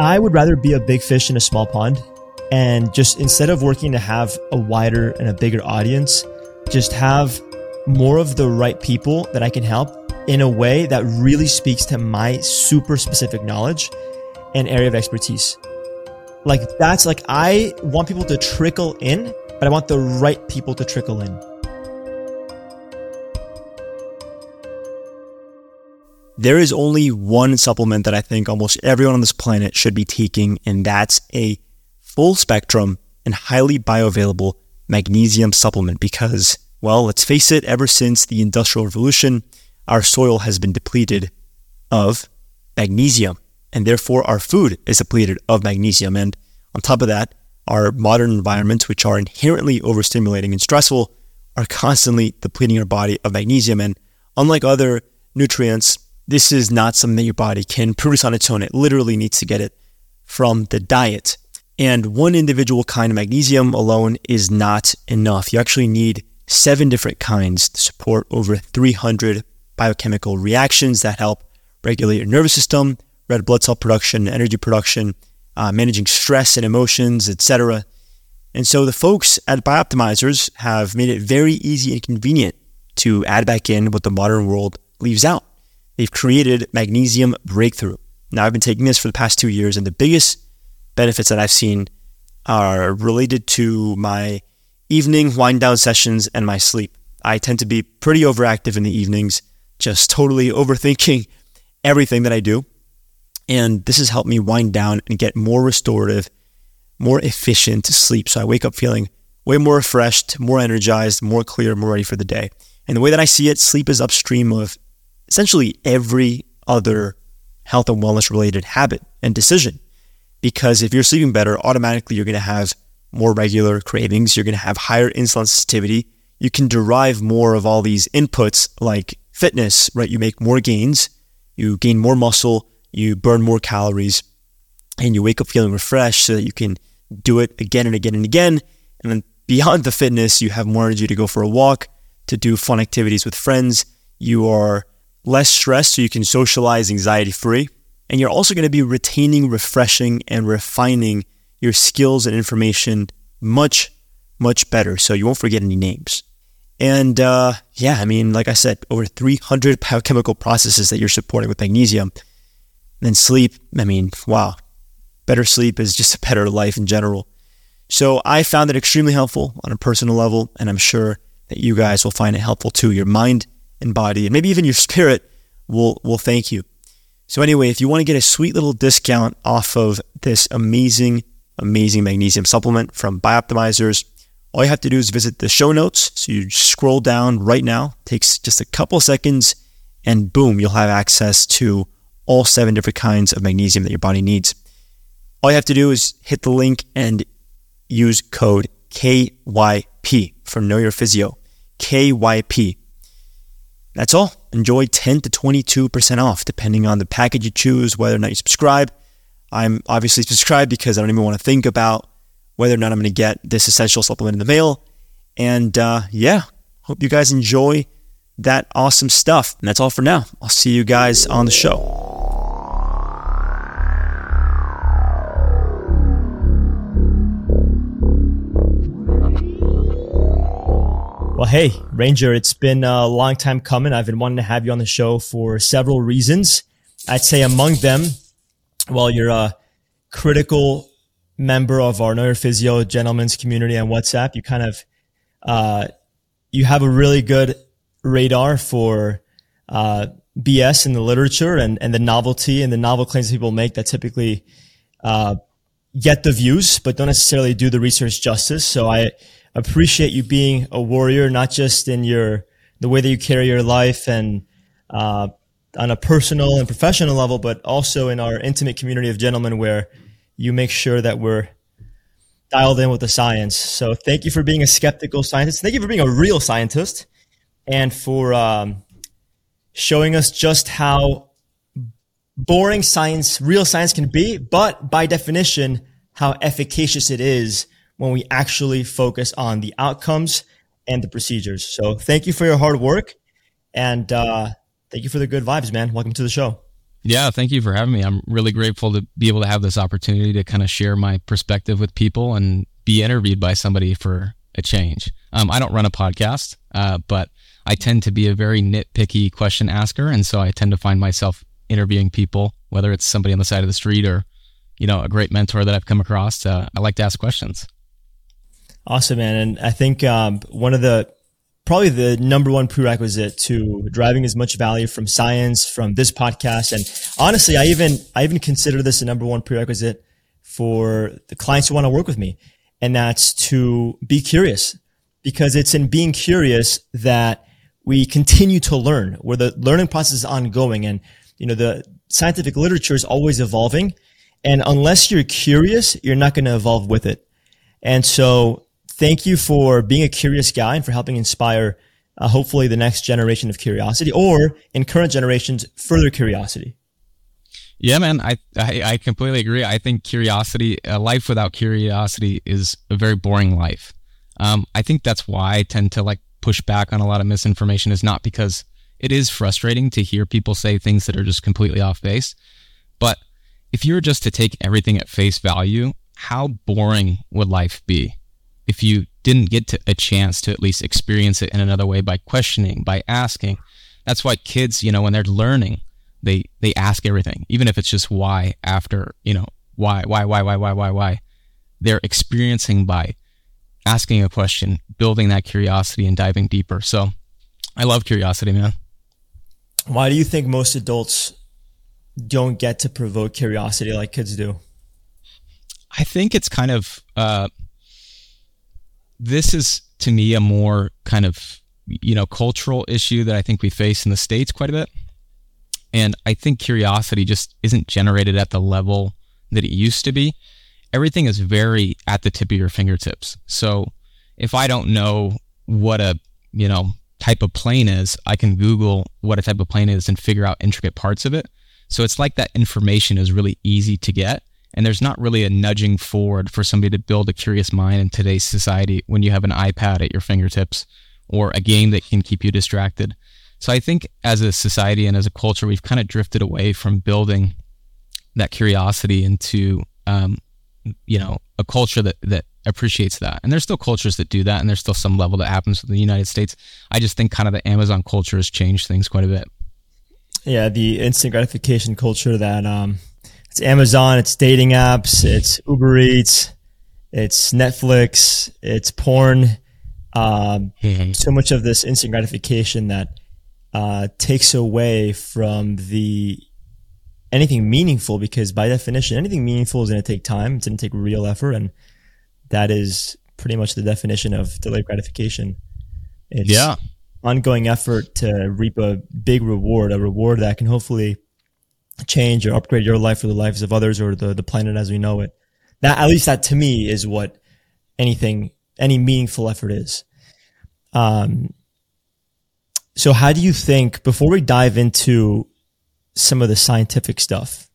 I would rather be a big fish in a small pond and just instead of working to have a wider and a bigger audience, just have more of the right people that I can help in a way that really speaks to my super specific knowledge and area of expertise. Like that's like I want people to trickle in, but I want the right people to trickle in. There is only one supplement that I think almost everyone on this planet should be taking, and that's a full spectrum and highly bioavailable magnesium supplement because, well, let's face it, ever since the Industrial Revolution, our soil has been depleted of magnesium, and therefore our food is depleted of magnesium. And on top of that, our modern environments, which are inherently overstimulating and stressful, are constantly depleting our body of magnesium. And unlike other nutrients, this is not something that your body can produce on its own. It literally needs to get it from the diet. And one individual kind of magnesium alone is not enough. You actually need seven different kinds to support over 300 biochemical reactions that help regulate your nervous system, red blood cell production, energy production, uh, managing stress and emotions, etc. And so the folks at Bioptimizers have made it very easy and convenient to add back in what the modern world leaves out. They've created Magnesium Breakthrough. Now, I've been taking this for the past two years, and the biggest benefits that I've seen are related to my evening wind down sessions and my sleep. I tend to be pretty overactive in the evenings, just totally overthinking everything that I do. And this has helped me wind down and get more restorative, more efficient sleep. So I wake up feeling way more refreshed, more energized, more clear, more ready for the day. And the way that I see it, sleep is upstream of essentially every other health and wellness related habit and decision. Because if you're sleeping better, automatically you're going to have more regular cravings, you're going to have higher insulin sensitivity. You can derive more of all these inputs like fitness, right? You make more gains, you gain more muscle, you burn more calories, and you wake up feeling refreshed so that you can do it again and again and again. And then beyond the fitness, you have more energy to go for a walk, to do fun activities with friends. You are less stress so you can socialize anxiety free. And you're also going to be retaining, refreshing, and refining your skills and information much, much better. So you won't forget any names. And uh, yeah, I mean, like I said, over 300 biochemical processes that you're supporting with magnesium. And then sleep, I mean, wow, better sleep is just a better life in general. So I found it extremely helpful on a personal level, and I'm sure that you guys will find it helpful too. Your mind and body, and maybe even your spirit will will thank you. So anyway, if you want to get a sweet little discount off of this amazing, amazing magnesium supplement from Bioptimizers, all you have to do is visit the show notes. So you scroll down right now, takes just a couple seconds, and boom, you'll have access to all seven different kinds of magnesium that your body needs. All you have to do is hit the link and use code KYP for Know Your Physio. KYP. That's all. Enjoy 10 to 22% off depending on the package you choose, whether or not you subscribe. I'm obviously subscribed because I don't even want to think about whether or not I'm going to get this essential supplement in the mail. And uh, yeah, hope you guys enjoy that awesome stuff. And that's all for now. I'll see you guys on the show. Well, hey, Rainger, it's been a long time coming. I've been wanting to have you on the show for several reasons. I'd say among them, well, you're a critical member of our Know Physio Gentlemen's community on WhatsApp. You kind of, uh, you have a really good radar for, uh, BS in the literature and, and the novelty and the novel claims people make that typically, uh, get the views, but don't necessarily do the research justice. So I, appreciate you being a warrior, not just in your the way that you carry your life and uh, on a personal and professional level, but also in our intimate community of gentlemen, where you make sure that we're dialed in with the science. So thank you for being a skeptical scientist. Thank you for being a real scientist, and for um, showing us just how boring science, real science can be, but by definition, how efficacious it is when we actually focus on the outcomes and the procedures. So thank you for your hard work and uh, thank you for the good vibes, man. Welcome to the show. Yeah, thank you for having me. I'm really grateful to be able to have this opportunity to kind of share my perspective with people and be interviewed by somebody for a change. Um, I don't run a podcast, uh, but I tend to be a very nitpicky question asker, and so I tend to find myself interviewing people, whether it's somebody on the side of the street or, you know, a great mentor that I've come across. Uh, I like to ask questions. Awesome, man. And I think um, one of the probably the number one prerequisite to driving as much value from science from this podcast, and honestly, I even I even consider this a number one prerequisite for the clients who want to work with me, and that's to be curious, because it's in being curious that we continue to learn, where the learning process is ongoing, and you know the scientific literature is always evolving, and unless you're curious, you're not going to evolve with it. And so thank you for being a curious guy and for helping inspire uh, hopefully the next generation of curiosity or in current generations further curiosity. Yeah man i i, I completely agree. I think curiosity a life without curiosity is a very boring life. Um, i think that's why i tend to like push back on a lot of misinformation is not because it is frustrating to hear people say things that are just completely off base but if you were just to take everything at face value how boring would life be if you didn't get a chance to at least experience it in another way by questioning, by asking. That's why kids, you know, when they're learning, they they ask everything, even if it's just why after, you know, why, why, why, why, why, why, why. They're experiencing by asking a question, building that curiosity and diving deeper. So I love curiosity, man. Why do you think most adults don't get to provoke curiosity like kids do? I think it's kind of uh, this is to me a more kind of you know cultural issue that I think we face in the states quite a bit. And I think curiosity just isn't generated at the level that it used to be. Everything is very at the tip of your fingertips. So if I don't know what a, you know, type of plane is, I can Google what a type of plane is and figure out intricate parts of it. So it's like that information is really easy to get. And there's not really a nudging forward for somebody to build a curious mind in today's society when you have an iPad at your fingertips or a game that can keep you distracted. So I think as a society and as a culture, we've kind of drifted away from building that curiosity into, um, you know, a culture that, that appreciates that. And there's still cultures that do that. And there's still some level that happens in the United States. I just think kind of the Amazon culture has changed things quite a bit. Yeah. The instant gratification culture that, um, it's Amazon, it's dating apps, it's Uber Eats, it's Netflix, it's porn. Um, mm-hmm. So much of this instant gratification that uh, takes away from the anything meaningful because by definition, anything meaningful is going to take time. It's going to take real effort, and that is pretty much the definition of delayed gratification. It's yeah. ongoing effort to reap a big reward, a reward that can hopefully change or upgrade your life or the lives of others or the, the planet as we know it. That, at least that to me is what anything, any meaningful effort is. Um, so how do you think, before we dive into some of the scientific stuff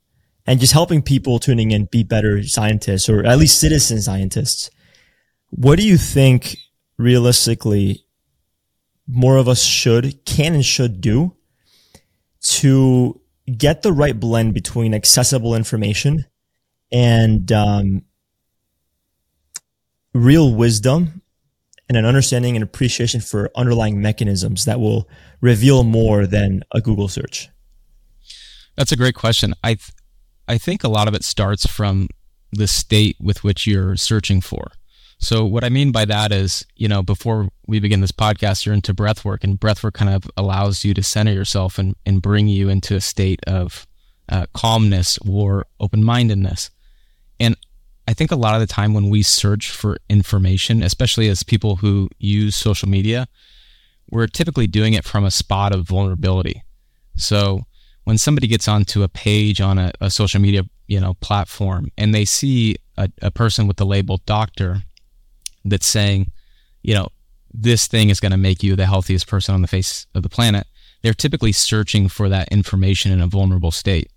and just helping people tuning in be better scientists or at least citizen scientists, what do you think realistically more of us should, can and should do to get the right blend between accessible information and um, real wisdom and an understanding and appreciation for underlying mechanisms that will reveal more than a Google search? That's a great question. I th- I think a lot of it starts from the state with which you're searching for. So what I mean by that is, you know, before we begin this podcast, you're into breath work and breath work kind of allows you to center yourself and, and bring you into a state of uh, calmness or open-mindedness. And I think a lot of the time when we search for information, especially as people who use social media, we're typically doing it from a spot of vulnerability. So when somebody gets onto a page on a, a social media, you know, platform and they see a, a person with the label doctor, that's saying, you know, this thing is going to make you the healthiest person on the face of the planet, they're typically searching for that information in a vulnerable state,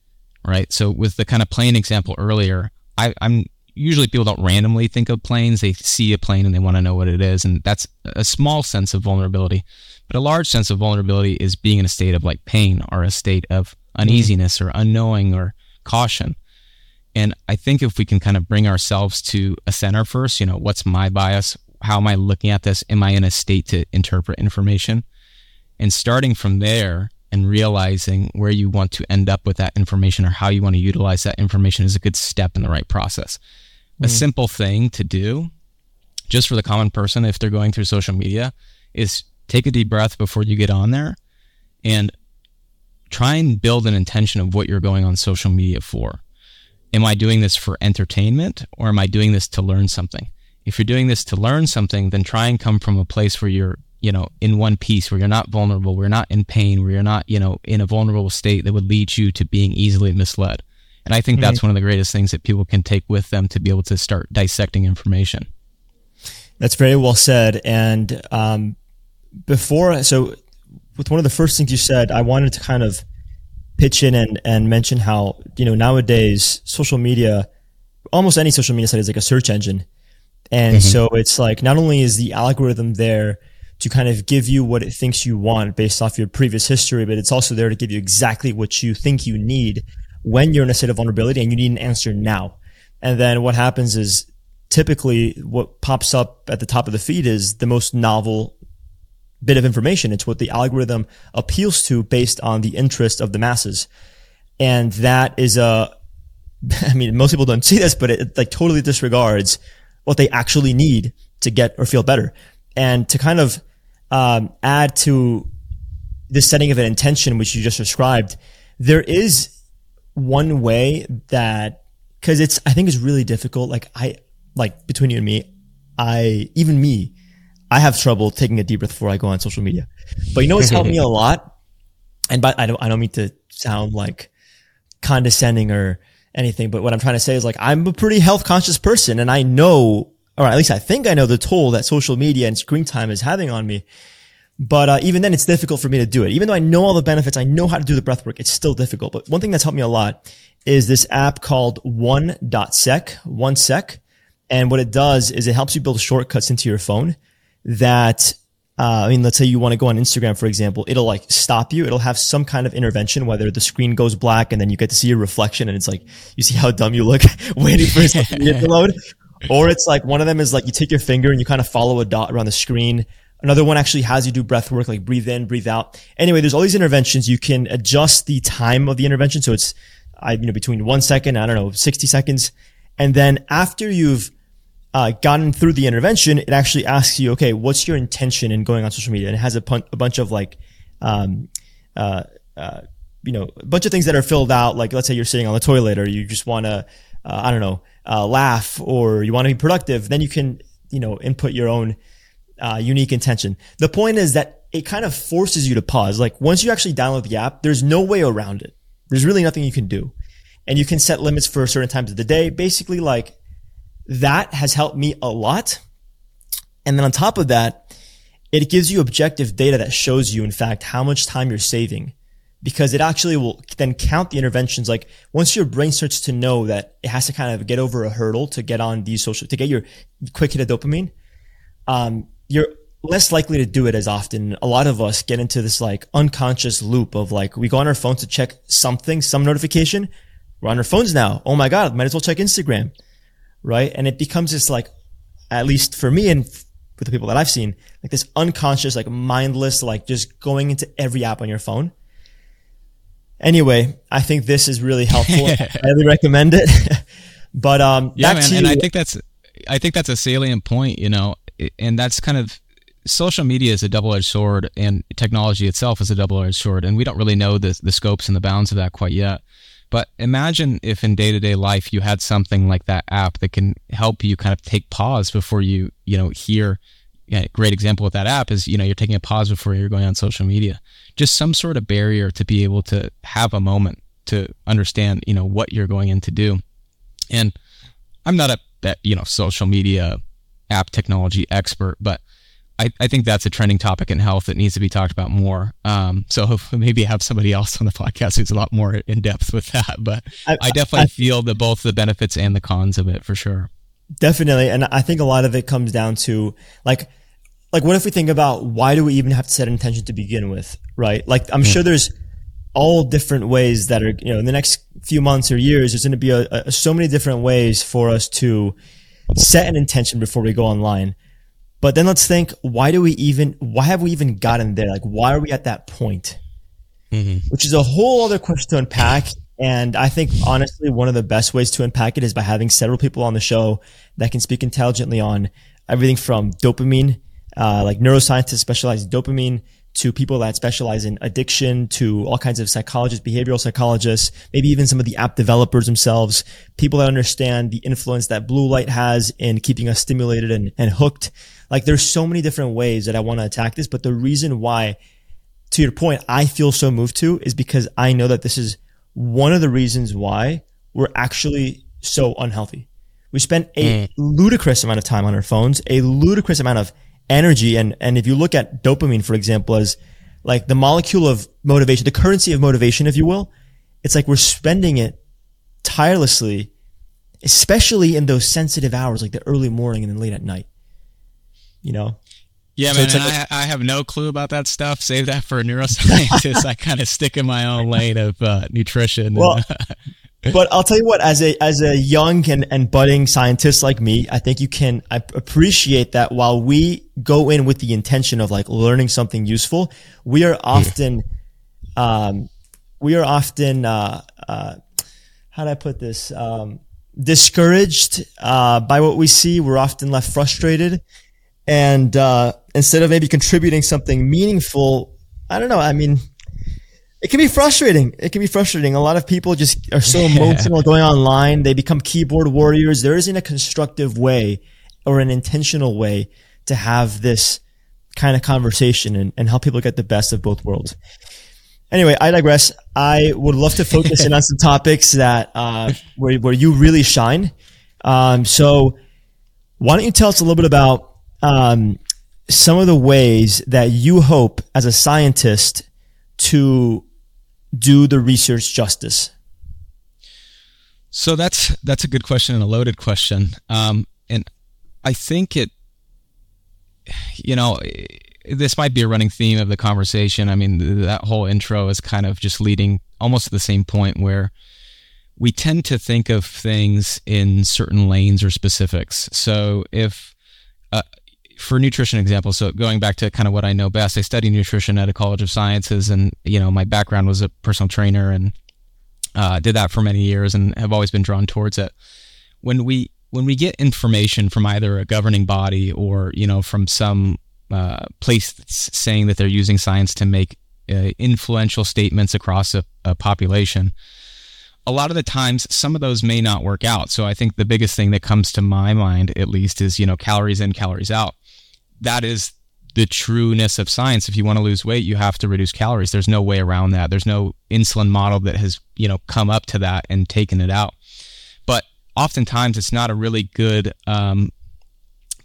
right? So with the kind of plane example earlier, I, I'm usually people don't randomly think of planes. They see a plane and they want to know what it is. And that's a small sense of vulnerability. But a large sense of vulnerability is being in a state of like pain or a state of mm-hmm. uneasiness or unknowing or caution. And I think if we can kind of bring ourselves to a center first, you know, what's my bias? How am I looking at this? Am I in a state to interpret information? And starting from there and realizing where you want to end up with that information or how you want to utilize that information is a good step in the right process. Mm. A simple thing to do, just for the common person, if they're going through social media, is take a deep breath before you get on there and try and build an intention of what you're going on social media for. Am I doing this for entertainment or am I doing this to learn something? If you're doing this to learn something, then try and come from a place where you're, you know, in one piece, where you're not vulnerable, where you're not in pain, where you're not, you know, in a vulnerable state that would lead you to being easily misled. And I think mm-hmm. that's one of the greatest things that people can take with them to be able to start dissecting information. That's very well said. And um, before, so with one of the first things you said, I wanted to kind of pitch in and, and mention how, you know, nowadays social media, almost any social media site is like a search engine. And mm-hmm. so it's like, not only is the algorithm there to kind of give you what it thinks you want based off your previous history, but it's also there to give you exactly what you think you need when you're in a state of vulnerability and you need an answer now. And then what happens is typically what pops up at the top of the feed is the most novel bit of information. It's what the algorithm appeals to based on the interest of the masses. And that is a, I mean, most people don't see this, but it like totally disregards what they actually need to get or feel better. And to kind of um, add to the setting of an intention, which you just described, there is one way that, cause it's, I think it's really difficult. Like I, like between you and me, I, even me, I have trouble taking a deep breath before I go on social media. But you know what's helped me a lot? And but I don't I don't mean to sound like condescending or anything, but what I'm trying to say is like I'm a pretty health conscious person and I know or at least I think I know the toll that social media and screen time is having on me. But uh, even then, it's difficult for me to do it. Even though I know all the benefits, I know how to do the breath work. It's still difficult. But one thing that's helped me a lot is this app called One.sec, One Sec. And what it does is it helps you build shortcuts into your phone that uh, I mean, let's say you want to go on Instagram, for example, it'll like stop you. It'll have some kind of intervention, whether the screen goes black and then you get to see your reflection and it's like, you see how dumb you look waiting for it to load. Or it's like one of them is like you take your finger and you kind of follow a dot around the screen. Another one actually has you do breath work, like breathe in, breathe out. Anyway, there's all these interventions. You can adjust the time of the intervention. So it's, I, you know, between one second, I don't know, 60 seconds. And then after you've uh, gotten through the intervention, it actually asks you, okay, what's your intention in going on social media? And it has a, pun- a bunch of like, um, uh, uh, you know, a bunch of things that are filled out. Like, let's say you're sitting on the toilet or you just want to, uh, I don't know, uh, laugh or you want to be productive. Then you can, you know, input your own, uh, unique intention. The point is that it kind of forces you to pause. Like once you actually download the app, there's no way around it. There's really nothing you can do. And you can set limits for certain times of the day. Basically like, that has helped me a lot. And then on top of that, it gives you objective data that shows you, in fact, how much time you're saving because it actually will then count the interventions. Like once your brain starts to know that it has to kind of get over a hurdle to get on these social, to get your quick hit of dopamine, um, you're less likely to do it as often. A lot of us get into this like unconscious loop of like, we go on our phone to check something, some notification. We're on our phones now. Oh my God, might as well check Instagram right? And it becomes this like, at least for me and with the people that I've seen, like this unconscious, like mindless, like just going into every app on your phone. Anyway, I think this is really helpful. I highly recommend it. but um, yeah, man, and I think that's I think that's a salient point, you know, and that's kind of social media is a double-edged sword, and technology itself is a double-edged sword, and we don't really know the the scopes and the bounds of that quite yet. But imagine if in day to day life you had something like that app that can help you kind of take pause before you, you know, hear. Yeah, great example with that app is, you know, you're taking a pause before you're going on social media. Just some sort of barrier to be able to have a moment to understand, you know, what you're going in to do. And I'm not a, you know, social media app technology expert, but I, I think that's a trending topic in health that needs to be talked about more. Um, so maybe have somebody else on the podcast who's a lot more in depth with that. But I, I definitely I, feel the both the benefits and the cons of it for sure. Definitely, and I think a lot of it comes down to like, like what if we think about why do we even have to set an intention to begin with, right? Like I'm yeah. sure there's all different ways that are, you know, in the next few months or years, there's going to be a, a, so many different ways for us to set an intention before we go online. But then let's think, why do we even, why have we even gotten there? Like, why are we at that point? Mm-hmm. Which is a whole other question to unpack. And I think honestly, one of the best ways to unpack it is by having several people on the show that can speak intelligently on everything from dopamine, uh, like neuroscientists specialize in dopamine to people that specialize in addiction to all kinds of psychologists, behavioral psychologists, maybe even some of the app developers themselves, people that understand the influence that blue light has in keeping us stimulated and, and hooked. Like there's so many different ways that I want to attack this, but the reason why, to your point, I feel so moved to is because I know that this is one of the reasons why we're actually so unhealthy. We spend a mm. ludicrous amount of time on our phones, a ludicrous amount of energy. And, and if you look at dopamine, for example, as like the molecule of motivation, the currency of motivation, if you will, it's like we're spending it tirelessly, especially in those sensitive hours, like the early morning and then late at night. You know? Yeah, so man. Like I, I, have no clue about that stuff. Save that for a neuroscientist. I kind of stick in my own lane of uh, nutrition. Well, but I'll tell you what, as a as a young and, and budding scientist like me, I think you can appreciate that while we go in with the intention of like learning something useful, we are often, um, we are often, uh, uh, how do I put this? Um, discouraged uh, by what we see. We're often left frustrated, and uh, instead of maybe contributing something meaningful, I don't know. I mean, it can be frustrating. It can be frustrating. A lot of people just are so emotional going online. They become keyboard warriors. There isn't a constructive way or an intentional way to have this kind of conversation and, and help people get the best of both worlds. Anyway, I digress. I would love to focus in on some topics that, uh, where, where you really shine. Um, so why don't you tell us a little bit about, um, some of the ways that you hope as a scientist to do the research justice? So that's that's a good question and a loaded question, um, and I think it, you know, this might be a running theme of the conversation. I mean, that whole intro is kind of just leading almost to the same point where we tend to think of things in certain lanes or specifics. So if uh, for nutrition example, so going back to kind of what I know best, I studied nutrition at a college of sciences, and you know my background was a personal trainer, and uh, did that for many years, and have always been drawn towards it. When we when we get information from either a governing body or you know from some uh, place that's saying that they're using science to make uh, influential statements across a, a population, a lot of the times some of those may not work out. So I think the biggest thing that comes to my mind, at least, is you know calories in, calories out that is the trueness of science. If you want to lose weight, you have to reduce calories. There's no way around that. There's no insulin model that has, you know, come up to that and taken it out. But oftentimes it's not a really good um,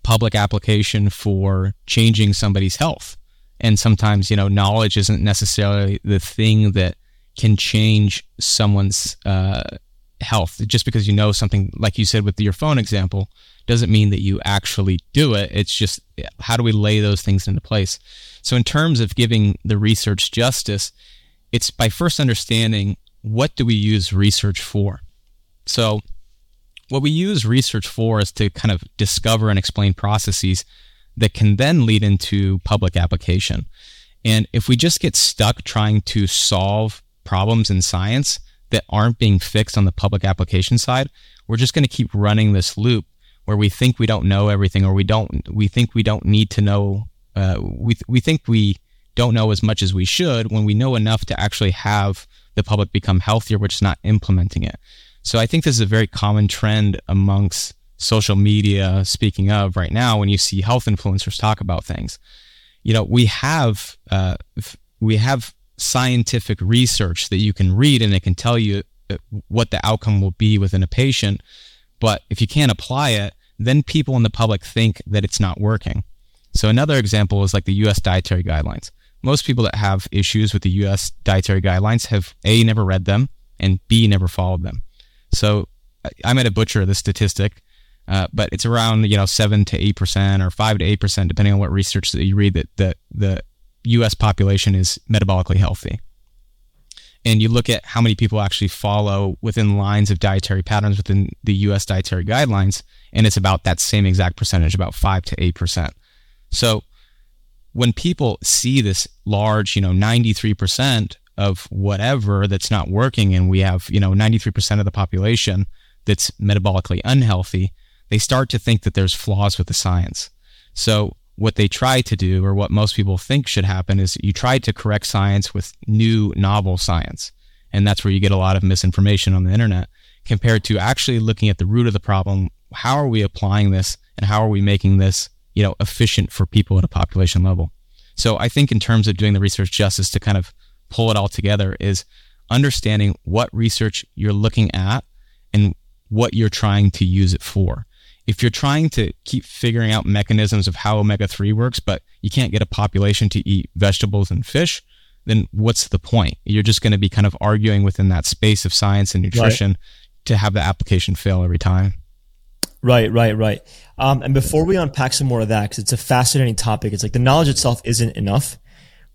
public application for changing somebody's health. And sometimes, you know, knowledge isn't necessarily the thing that can change someone's uh, health. Just because you know something, like you said with your phone example, doesn't mean that you actually do it. It's just how do we lay those things into place? So, in terms of giving the research justice, it's by first understanding what do we use research for? So, what we use research for is to kind of discover and explain processes that can then lead into public application. And if we just get stuck trying to solve problems in science that aren't being fixed on the public application side, we're just going to keep running this loop where we think we don't know everything or we don't we think we don't need to know uh, we we think we don't know as much as we should when we know enough to actually have the public become healthier we're just not implementing it. So i think this is a very common trend amongst social media speaking of right now when you see health influencers talk about things. You know we have uh, we have scientific research that you can read and it can tell you uh, what the outcome will be within a patient but if you can't apply it, then people in the public think that it's not working. So another example is like the US dietary guidelines. Most people that have issues with the US dietary guidelines have A, never read them, and B, never followed them. So I might have butchered the statistic, uh, but it's around, you know, 7 to 8% or 5 to 8%, depending on what research that you read, that the, the US population is metabolically healthy. And you look at how many people actually follow within lines of dietary patterns within the US dietary guidelines, and it's about that same exact percentage, about 5 to 8%. So when people see this large, you know, 93% of whatever that's not working, and we have, you know, 93% of the population that's metabolically unhealthy, they start to think that there's flaws with the science. So what they try to do, or what most people think should happen, is you try to correct science with new, novel science. And that's where you get a lot of misinformation on the internet compared to actually looking at the root of the problem. How are we applying this and how are we making this, you know, efficient for people at a population level? So I think in terms of doing the research justice to kind of pull it all together is understanding what research you're looking at and what you're trying to use it for if you're trying to keep figuring out mechanisms of how omega 3 works, but you can't get a population to eat vegetables and fish, then what's the point? You're just going to be kind of arguing within that space of science and nutrition right. to have the application fail every time. Right, right, right. Um, and before we unpack some more of that, because it's a fascinating topic, it's like the knowledge itself isn't enough,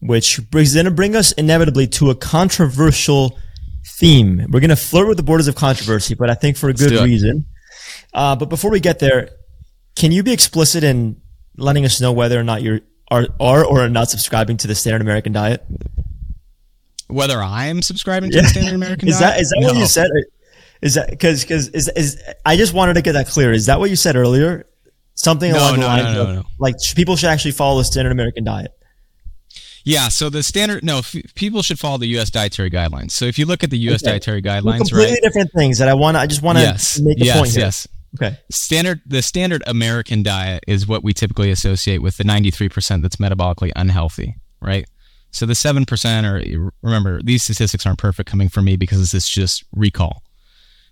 which brings going to bring us inevitably to a controversial theme. We're going to flirt with the borders of controversy, but I think for a good reason. Uh, but before we get there, can you be explicit in letting us know whether or not you are, are or are not subscribing to the standard American diet? Whether I am subscribing to yeah. the standard American is diet? That, is that no. what you said? Is that because because is, is I just wanted to get that clear. Is that what you said earlier? Something no, along no, the lines no, of like people should actually follow the standard American diet. Yeah, so the standard no, f- people should follow the U.S. dietary guidelines. So if you look at the U.S. Okay. dietary guidelines, right? completely right? different things that I want. I just want to yes, make a yes, point here. Yes, Okay. Standard the standard American diet is what we typically associate with the 93% that's metabolically unhealthy, right? So the 7% or remember these statistics aren't perfect coming from me because this is just recall.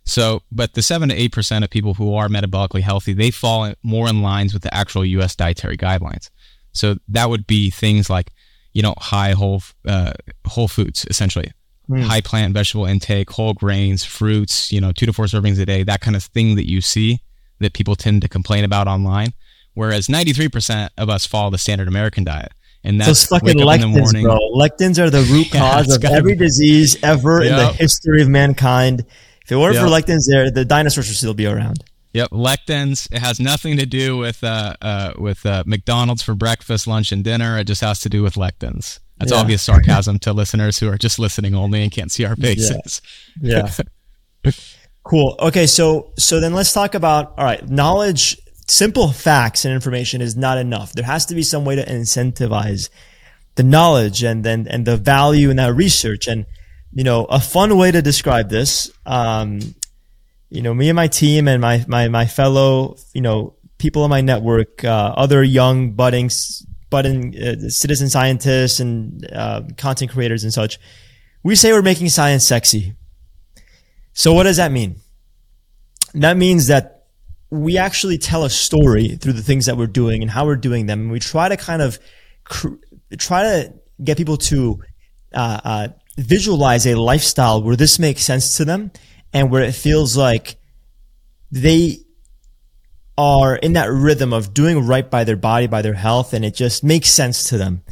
So, but the 7 to 8% of people who are metabolically healthy, they fall more in lines with the actual US dietary guidelines. So that would be things like, you know, high whole uh, whole foods essentially mm. high plant vegetable intake, whole grains, fruits, you know, two to four servings a day, that kind of thing that you see that people tend to complain about online. Whereas 93% of us follow the standard American diet. And that's Those fucking lectins, bro. Lectins are the root cause yeah, of every be. disease ever yep. in the history of mankind. If it weren't yep. for lectins, there the dinosaurs would still be around. Yep, lectins. It has nothing to do with uh, uh, with uh, McDonald's for breakfast, lunch, and dinner. It just has to do with lectins. That's yeah. obvious sarcasm to listeners who are just listening only and can't see our faces. Yeah. yeah. cool. Okay. So, so then let's talk about, all right, knowledge, simple facts and information is not enough. There has to be some way to incentivize the knowledge and then, and the value in that research. And, you know, a fun way to describe this, um, you know, me and my team and my, my, my fellow, you know, people in my network, uh, other young budding budding uh, citizen scientists and uh, content creators and such, we say we're making science sexy. So what does that mean? That means that we actually tell a story through the things that we're doing and how we're doing them, and we try to kind of cr- try to get people to uh, uh, visualize a lifestyle where this makes sense to them and where it feels like they are in that rhythm of doing right by their body, by their health, and it just makes sense to them.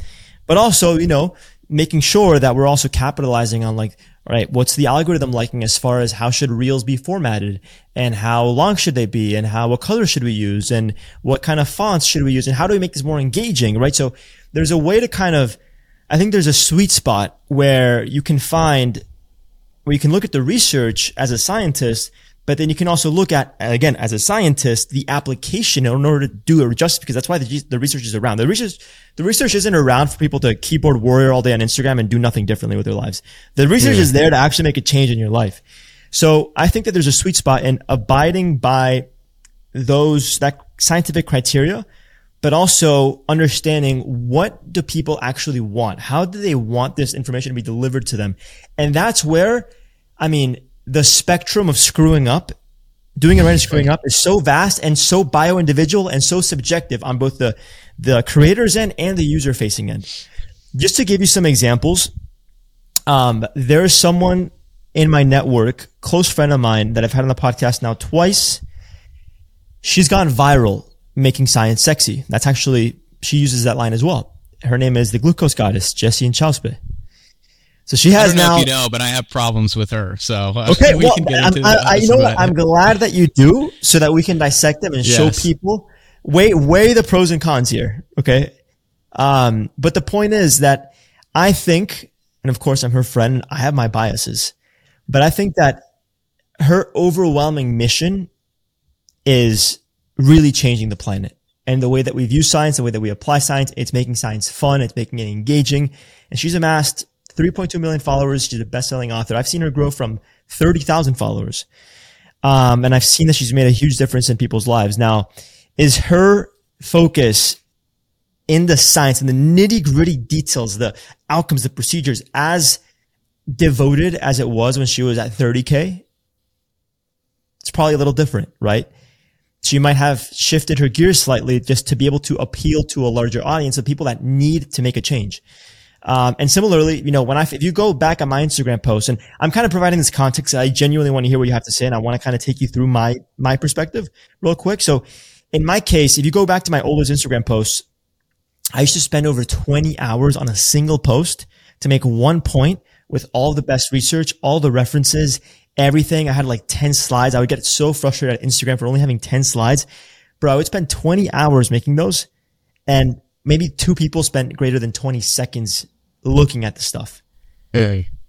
But also, you know, making sure that we're also capitalizing on like, right, what's the algorithm liking as far as how should reels be formatted and how long should they be and how, what color should we use and what kind of fonts should we use and how do we make this more engaging, right? So there's a way to kind of, I think there's a sweet spot where you can find, where you can look at the research as a scientist but then you can also look at, again, as a scientist, the application in order to do it justice because that's why the, the research is around. The research, the research isn't around for people to keyboard warrior all day on Instagram and do nothing differently with their lives. The research is there to actually make a change in your life. So I think that there's a sweet spot in abiding by those, that scientific criteria, but also understanding what do people actually want? How do they want this information to be delivered to them? And that's where, I mean, the spectrum of screwing up, doing it right and screwing up is so vast and so bio individual and so subjective on both the, the creator's end and the user facing end. Just to give you some examples, um, there's someone in my network, close friend of mine that I've had on the podcast now twice. She's gone viral making science sexy. That's actually, she uses that line as well. Her name is the glucose goddess, Jessie Inchauspé. So she has now. you know, but I have problems with her. So uh, okay, we well, I, I, you know what? I'm glad that you do, so that we can dissect them and yes. show people weigh weigh the pros and cons here. Okay, um, but the point is that I think, and of course I'm her friend. I have my biases, but I think that her overwhelming mission is really changing the planet and the way that we view science, the way that we apply science. It's making science fun. It's making it engaging. And she's amassed 3.2 million followers. She's a best-selling author. I've seen her grow from 30,000 followers. Um, and I've seen that she's made a huge difference in people's lives. Now, is her focus in the science and the nitty gritty details, the outcomes, the procedures as devoted as it was when she was at 30K? It's probably a little different, right? She might have shifted her gears slightly just to be able to appeal to a larger audience of people that need to make a change. Um, and similarly, you know, when I, if you go back on my Instagram post and I'm kind of providing this context, I genuinely want to hear what you have to say and I want to kind of take you through my, my perspective real quick. So in my case, if you go back to my oldest Instagram posts, I used to spend over 20 hours on a single post to make one point with all the best research, all the references, everything. I had like 10 slides. I would get so frustrated at Instagram for only having 10 slides. Bro, I would spend 20 hours making those and maybe two people spent greater than 20 seconds looking at the stuff.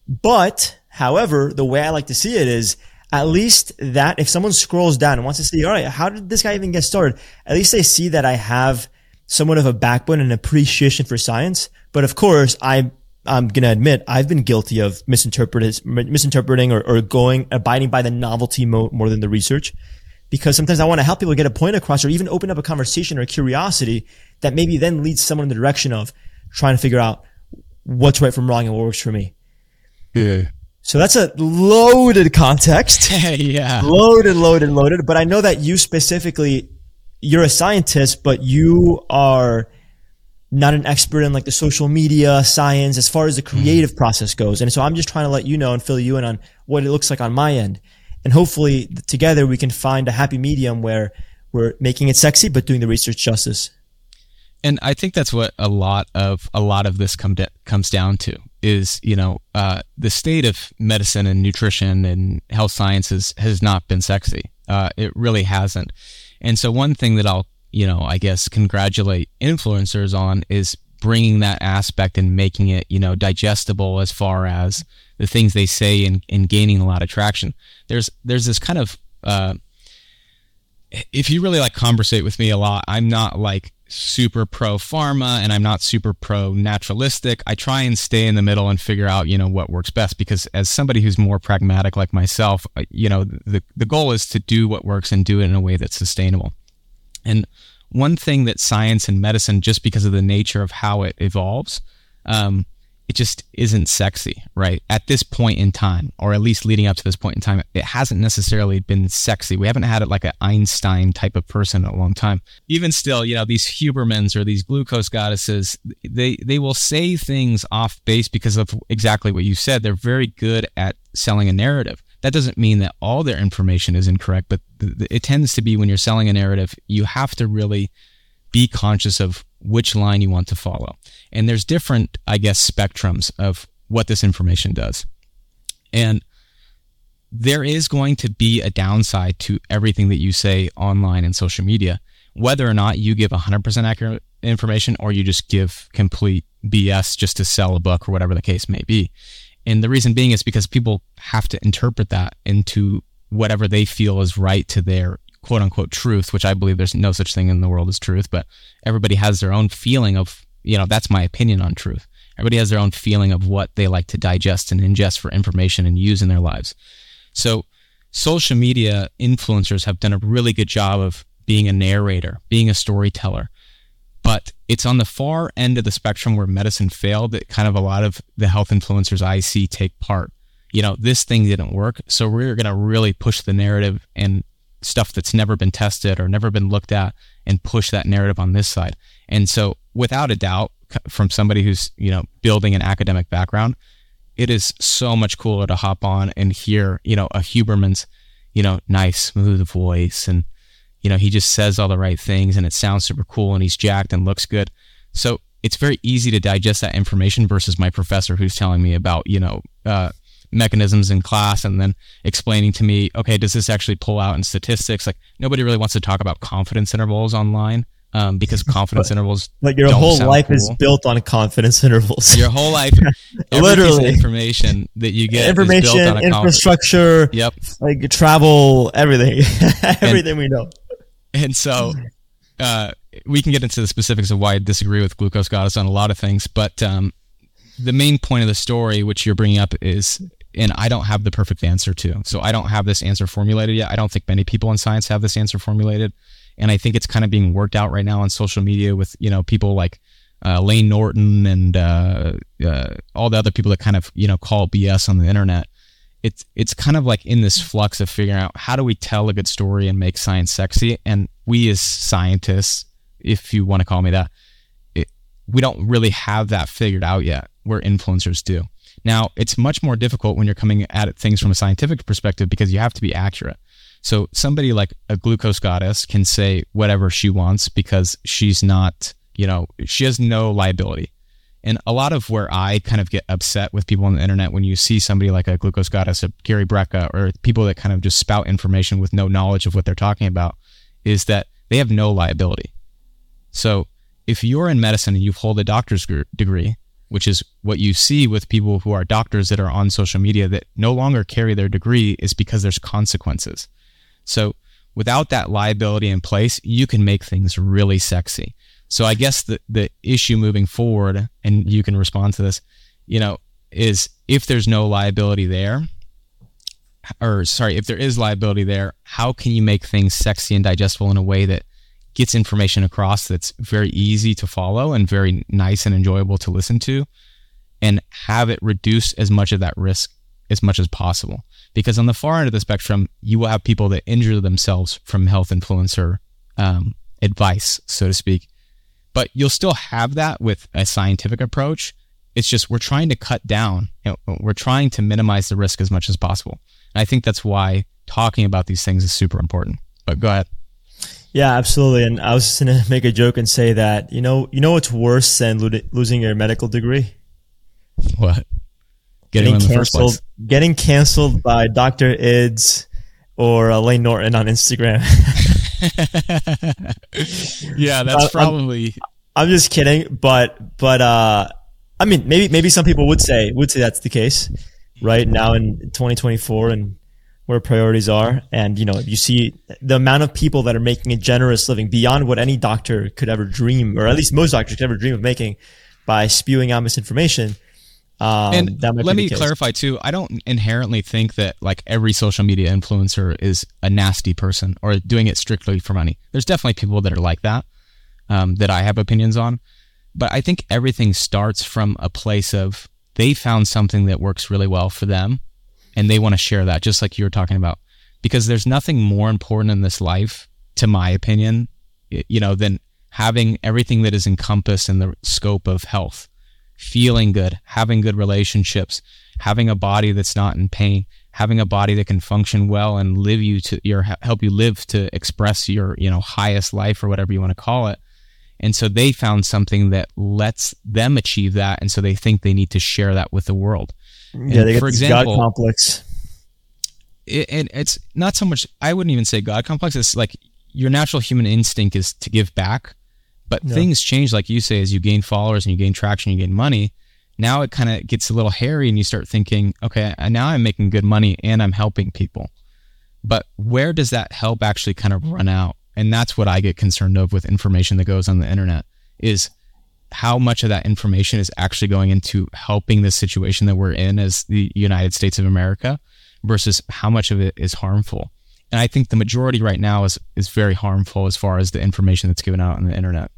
But however, the way I like to see it is at least that if someone scrolls down and wants to see, all right, how did this guy even get started? At least they see that I have somewhat of a backbone and appreciation for science. But of course, I I'm going to admit I've been guilty of misinterpreting or, or going, abiding by the novelty mo- more than the research. Because sometimes I want to help people get a point across or even open up a conversation or a curiosity that maybe then leads someone in the direction of trying to figure out what's right from wrong and what works for me. Yeah. So that's a loaded context. yeah. Loaded, loaded, loaded. But I know that you specifically, you're a scientist, but you are not an expert in like the social media science as far as the hmm. creative mm. process goes. And so I'm just trying to let you know and fill you in on what it looks like on my end. And hopefully together we can find a happy medium where we're making it sexy, but doing the research justice. And I think that's what a lot of a lot of this come comes down to is you know uh, the state of medicine and nutrition and health sciences has not been sexy. Uh, it really hasn't. And so one thing that I'll you know, I guess congratulate influencers on is bringing that aspect and making it, you know, digestible as far as the things they say and, and gaining a lot of traction. There's there's this kind of uh, if you really like conversate with me a lot, I'm not like super pro pharma and I'm not super pro naturalistic. I try and stay in the middle and figure out, you know, what works best because as somebody who's more pragmatic like myself, uh, you know, the the goal is to do what works and do it in a way that's sustainable. And one thing that science and medicine, just because of the nature of how it evolves, um, it just isn't sexy, right? At this point in time, or at least leading up to this point in time, it hasn't necessarily been sexy. We haven't had it like an Einstein type of person in a long time. Even still, you know, these Hubermans or these glucose goddesses, they they will say things off base because of exactly what you said. They're very good at selling a narrative. That doesn't mean that all their information is incorrect, but it tends to be when you're selling a narrative, you have to really be conscious of which line you want to follow. And there's different, I guess, spectrums of what this information does. And there is going to be a downside to everything that you say online and social media, whether or not you give 100% accurate information or you just give complete BS just to sell a book or whatever the case may be. And the reason being is because people have to interpret that into whatever they feel is right to their quote unquote truth, which I believe there's no such thing in the world as truth, but everybody has their own feeling of, you know, that's my opinion on truth. Everybody has their own feeling of what they like to digest and ingest for information and use in their lives. So social media influencers have done a really good job of being a narrator, being a storyteller, but it's on the far end of the spectrum where medicine failed that kind of a lot of the health influencers I see take part. You know, this thing didn't work. So we're going to really push the narrative and stuff that's never been tested or never been looked at and push that narrative on this side. And so without a doubt, from somebody who's, you know, building an academic background, it is so much cooler to hop on and hear, you know, a Huberman's, you know, nice, smooth voice and you know, he just says all the right things and it sounds super cool and he's jacked and looks good. So it's very easy to digest that information versus my professor who's telling me about, you know, uh, mechanisms in class and then explaining to me, okay, does this actually pull out in statistics? Like nobody really wants to talk about confidence intervals online um, because confidence intervals. Like your whole life cool. is built on confidence intervals. Your whole life, literally, information that you get, information, infrastructure, yep, like travel, everything, everything and, we know. And so, uh, we can get into the specifics of why I disagree with Glucose Goddess on a lot of things, but um, the main point of the story, which you're bringing up, is and I don't have the perfect answer to. So I don't have this answer formulated yet. I don't think many people in science have this answer formulated and I think it's kind of being worked out right now on social media with you know people like uh, Layne Norton and uh, uh, all the other people that kind of you know call BS on the internet. It's it's kind of like in this flux of figuring out how do we tell a good story and make science sexy. And we as scientists, if you want to call me that, it, we don't really have that figured out yet. Where influencers do. Now, it's much more difficult when you're coming at things from a scientific perspective because you have to be accurate. So somebody like a glucose goddess can say whatever she wants because she's not, you know, she has no liability. And a lot of where I kind of get upset with people on the internet when you see somebody like a glucose goddess, a Gary Brecka, or people that kind of just spout information with no knowledge of what they're talking about, is that they have no liability. So if you're in medicine and you hold a doctor's degree, which is what you see with people who are doctors that are on social media that no longer carry their degree, is because there's consequences. So without that liability in place, you can make things really sexy. So I guess the, the issue moving forward, and you can respond to this, you know, is if there's no liability there, or sorry, if there is liability there, how can you make things sexy and digestible in a way that gets information across that's very easy to follow and very nice and enjoyable to listen to and have it reduce as much of that risk as much as possible? because on the far end of the spectrum, you will have people that injure themselves from health influencer um, advice, so to speak. But you'll still have that with a scientific approach. It's just we're trying to cut down, you know, we're trying to minimize the risk as much as possible. And I think that's why talking about these things is super important. But go ahead. Yeah, absolutely. And I was just going to make a joke and say that, you know, you know what's worse than lo- losing your medical degree? What? getting canceled, getting canceled by Dr. Idz or uh, Layne Norton on Instagram. yeah, that's probably. I'm, I'm, just kidding, but but uh, I mean, maybe maybe some people would say would say that's the case, right now in 2024 and where priorities are, and you know, you see the amount of people that are making a generous living beyond what any doctor could ever dream, or at least most doctors could ever dream of making, by spewing out misinformation. Um, and let me clarify too. I don't inherently think that like every social media influencer is a nasty person or doing it strictly for money. There's definitely people that are like that um, that I have opinions on, but I think everything starts from a place of they found something that works really well for them, and they want to share that, just like you were talking about. Because there's nothing more important in this life, to my opinion, you know, than having everything that is encompassed in the scope of health feeling good, having good relationships, having a body that's not in pain, having a body that can function well and live you to your help you live to express your, you know, highest life or whatever you want to call it. And so they found something that lets them achieve that and so they think they need to share that with the world. Yeah, and they for example, God complex. It, and it's not so much I wouldn't even say God complex, it's like your natural human instinct is to give back but yeah. things change, like you say, as you gain followers and you gain traction, you gain money. Now it kind of gets a little hairy, and you start thinking, okay, now I'm making good money and I'm helping people. But where does that help actually kind of run out? And that's what I get concerned of with information that goes on the internet is how much of that information is actually going into helping the situation that we're in as the United States of America versus how much of it is harmful. And I think the majority right now is is very harmful as far as the information that's given out on the internet.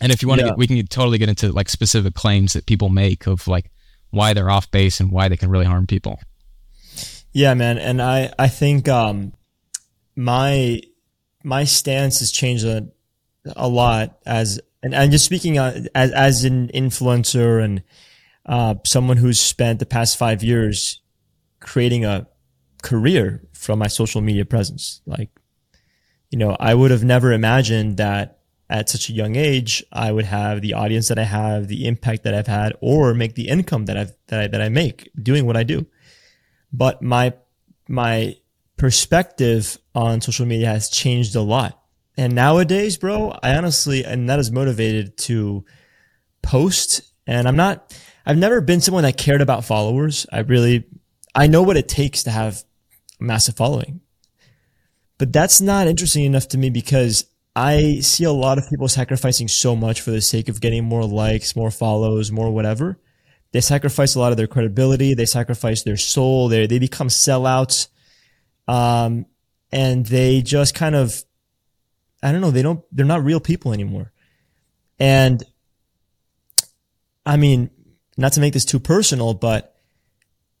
And if you want yeah. to, we can totally get into like specific claims that people make of like why they're off base and why they can really harm people. Yeah, man, and I I think um my my stance has changed a, a lot as and, just speaking uh, as as an influencer and uh, someone who's spent the past five years creating a career from my social media presence. Like, you know, I would have never imagined that at such a young age, I would have the audience that I have, the impact that I've had, or make the income that I've that I, that I make doing what I do. But my my perspective on social media has changed a lot. And nowadays, bro, I honestly am not as motivated to post. And I'm not, I've never been someone that cared about followers. I really, I know what it takes to have a massive following. But that's not interesting enough to me because I see a lot of people sacrificing so much for the sake of getting more likes, more follows, more whatever. They sacrifice a lot of their credibility. They sacrifice their soul. They, they become sellouts. Um, and they just kind of, I don't know, they don't, they're not real people anymore. And I mean, not to make this too personal, but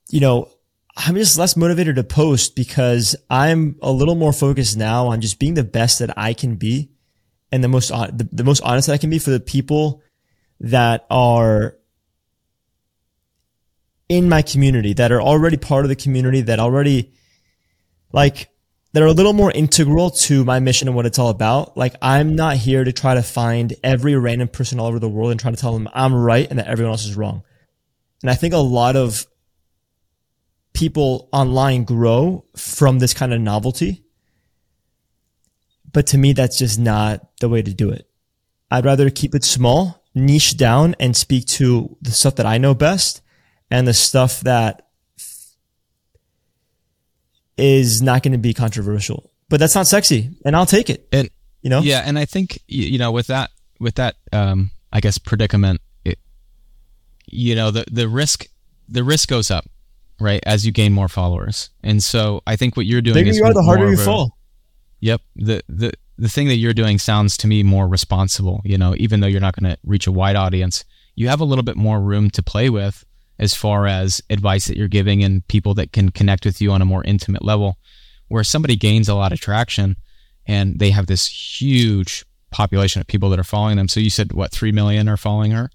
you know, I'm just less motivated to post because I'm a little more focused now on just being the best that I can be and the most, the, the most honest that I can be for the people that are in my community that are already part of the community that already like that are a little more integral to my mission and what it's all about. Like I'm not here to try to find every random person all over the world and try to tell them I'm right and that everyone else is wrong. And I think a lot of people online grow from this kind of novelty. But to me, that's just not the way to do it. I'd rather keep it small, niche down and speak to the stuff that I know best and the stuff that is not going to be controversial. But that's not sexy and I'll take it. And you know? Yeah, and I think you know with that with that um I guess predicament it, you know the the risk the risk goes up right? As you gain more followers. And so I think what you're doing bigger is you are, the harder you a, fall. Yep. The the the thing that you're doing sounds to me more responsible, you know, even though you're not going to reach a wide audience. You have a little bit more room to play with as far as advice that you're giving and people that can connect with you on a more intimate level. Where somebody gains a lot of traction and they have this huge population of people that are following them. So you said what 3 million are following her?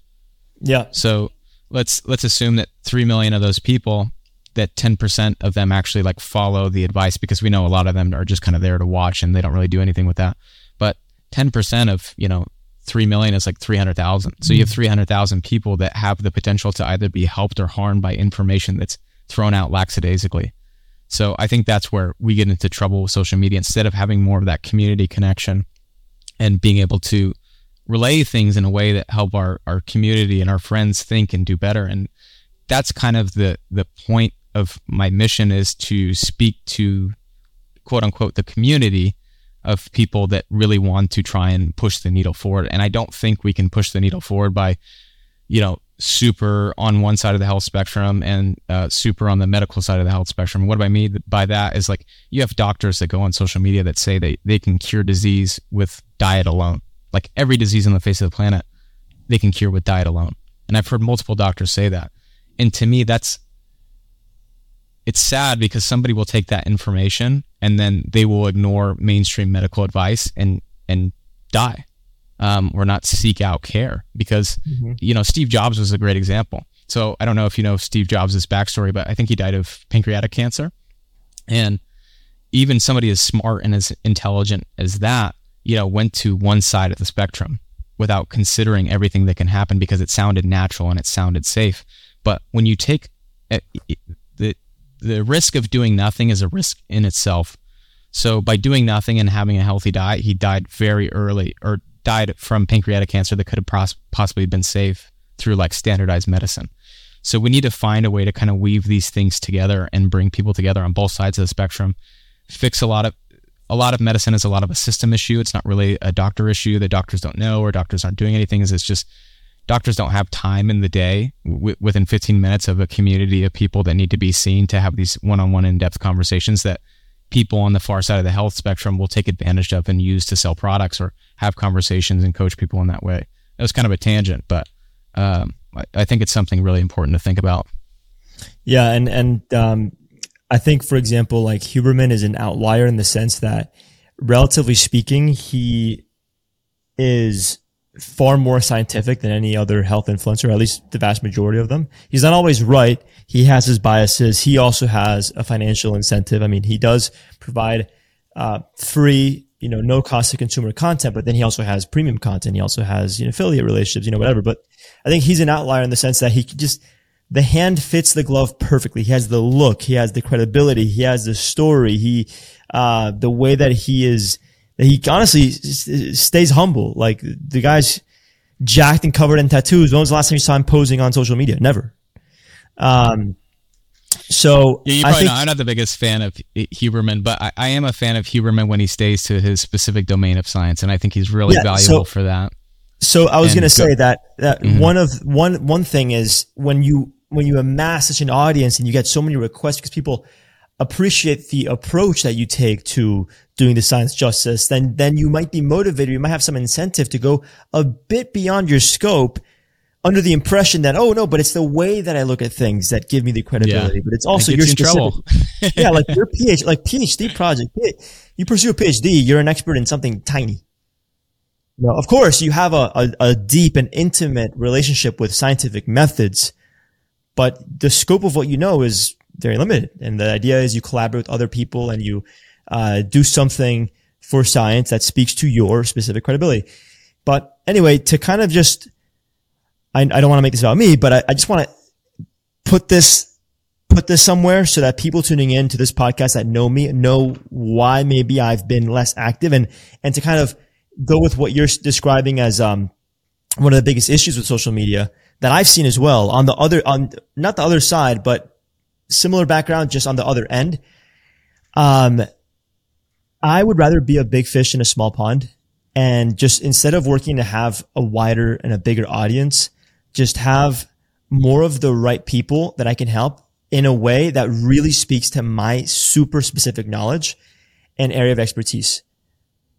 Yeah. So let's let's assume that 3 million of those people that 10% of them actually like follow the advice because we know a lot of them are just kind of there to watch and they don't really do anything with that. But 10% of, you know, 3 million is like 300,000. So you have mm. 300,000 people that have the potential to either be helped or harmed by information that's thrown out lackadaisically. So I think that's where we get into trouble with social media instead of having more of that community connection and being able to relay things in a way that help our, our community and our friends think and do better. And that's kind of the, the point of my mission is to speak to quote unquote the community of people that really want to try and push the needle forward. And I don't think we can push the needle forward by, you know, super on one side of the health spectrum and uh, super on the medical side of the health spectrum. What do I mean by that is like you have doctors that go on social media that say they, they can cure disease with diet alone. Like every disease on the face of the planet, they can cure with diet alone. And I've heard multiple doctors say that. And to me, that's it's sad because somebody will take that information and then they will ignore mainstream medical advice and and die um, or not seek out care because mm-hmm. you know Steve Jobs was a great example. So I don't know if you know Steve Jobs' backstory, but I think he died of pancreatic cancer, and even somebody as smart and as intelligent as that, you know, went to one side of the spectrum without considering everything that can happen because it sounded natural and it sounded safe. But when you take eh, the the risk of doing nothing is a risk in itself. So by doing nothing and having a healthy diet, he died very early or died from pancreatic cancer that could have possibly been saved through like standardized medicine. So we need to find a way to kind of weave these things together and bring people together on both sides of the spectrum. Fix a lot of a lot of medicine is a lot of a system issue. It's not really a doctor issue that doctors don't know or doctors aren't doing anything. It's just doctors don't have time in the day w- within 15 minutes of a community of people that need to be seen to have these one-on-one in-depth conversations that people on the far side of the health spectrum will take advantage of and use to sell products or have conversations and coach people in that way. It was kind of a tangent, but um, I, I, think it's something really important to think about. Yeah, and and um, I think, for example, like Huberman is an outlier in the sense that, relatively speaking, he is far more scientific than any other health influencer, at least the vast majority of them. He's not always right. He has his biases. He also has a financial incentive. I mean, he does provide uh, free you know, no cost to consumer content, but then he also has premium content. He also has, you know, affiliate relationships, you know, whatever. But I think he's an outlier in the sense that he just, the hand fits the glove perfectly. He has the look. He has the credibility. He has the story. He, uh, the way that he is, he honestly stays humble. Like the guy's jacked and covered in tattoos. When was the last time you saw him posing on social media? Never. Um, so yeah, you probably think, know I'm not the biggest fan of Huberman, but I, I, am a fan of Huberman when he stays to his specific domain of science, and I think he's really yeah, valuable so, for that. So I was going to say that that mm-hmm. one of one one thing is when you when you amass such an audience and you get so many requests because people appreciate the approach that you take to doing the science justice, then then you might be motivated. You might have some incentive to go a bit beyond your scope under the impression that oh no, but it's the way that I look at things that give me the credibility. Yeah. But it's also your specific. yeah, like your PhD, like PhD project. You pursue a PhD, you're an expert in something tiny. Now, of course, you have a, a, a deep and intimate relationship with scientific methods, but the scope of what you know is very limited. And the idea is you collaborate with other people and you uh, do something for science that speaks to your specific credibility. But anyway, to kind of just I, I don't want to make this about me, but I, I just want to put this put this somewhere so that people tuning in to this podcast that know me know why maybe I've been less active and and to kind of go with what you're describing as um one of the biggest issues with social media that I've seen as well on the other on not the other side but similar background just on the other end um I would rather be a big fish in a small pond and just instead of working to have a wider and a bigger audience just have more of the right people that I can help in a way that really speaks to my super specific knowledge and area of expertise.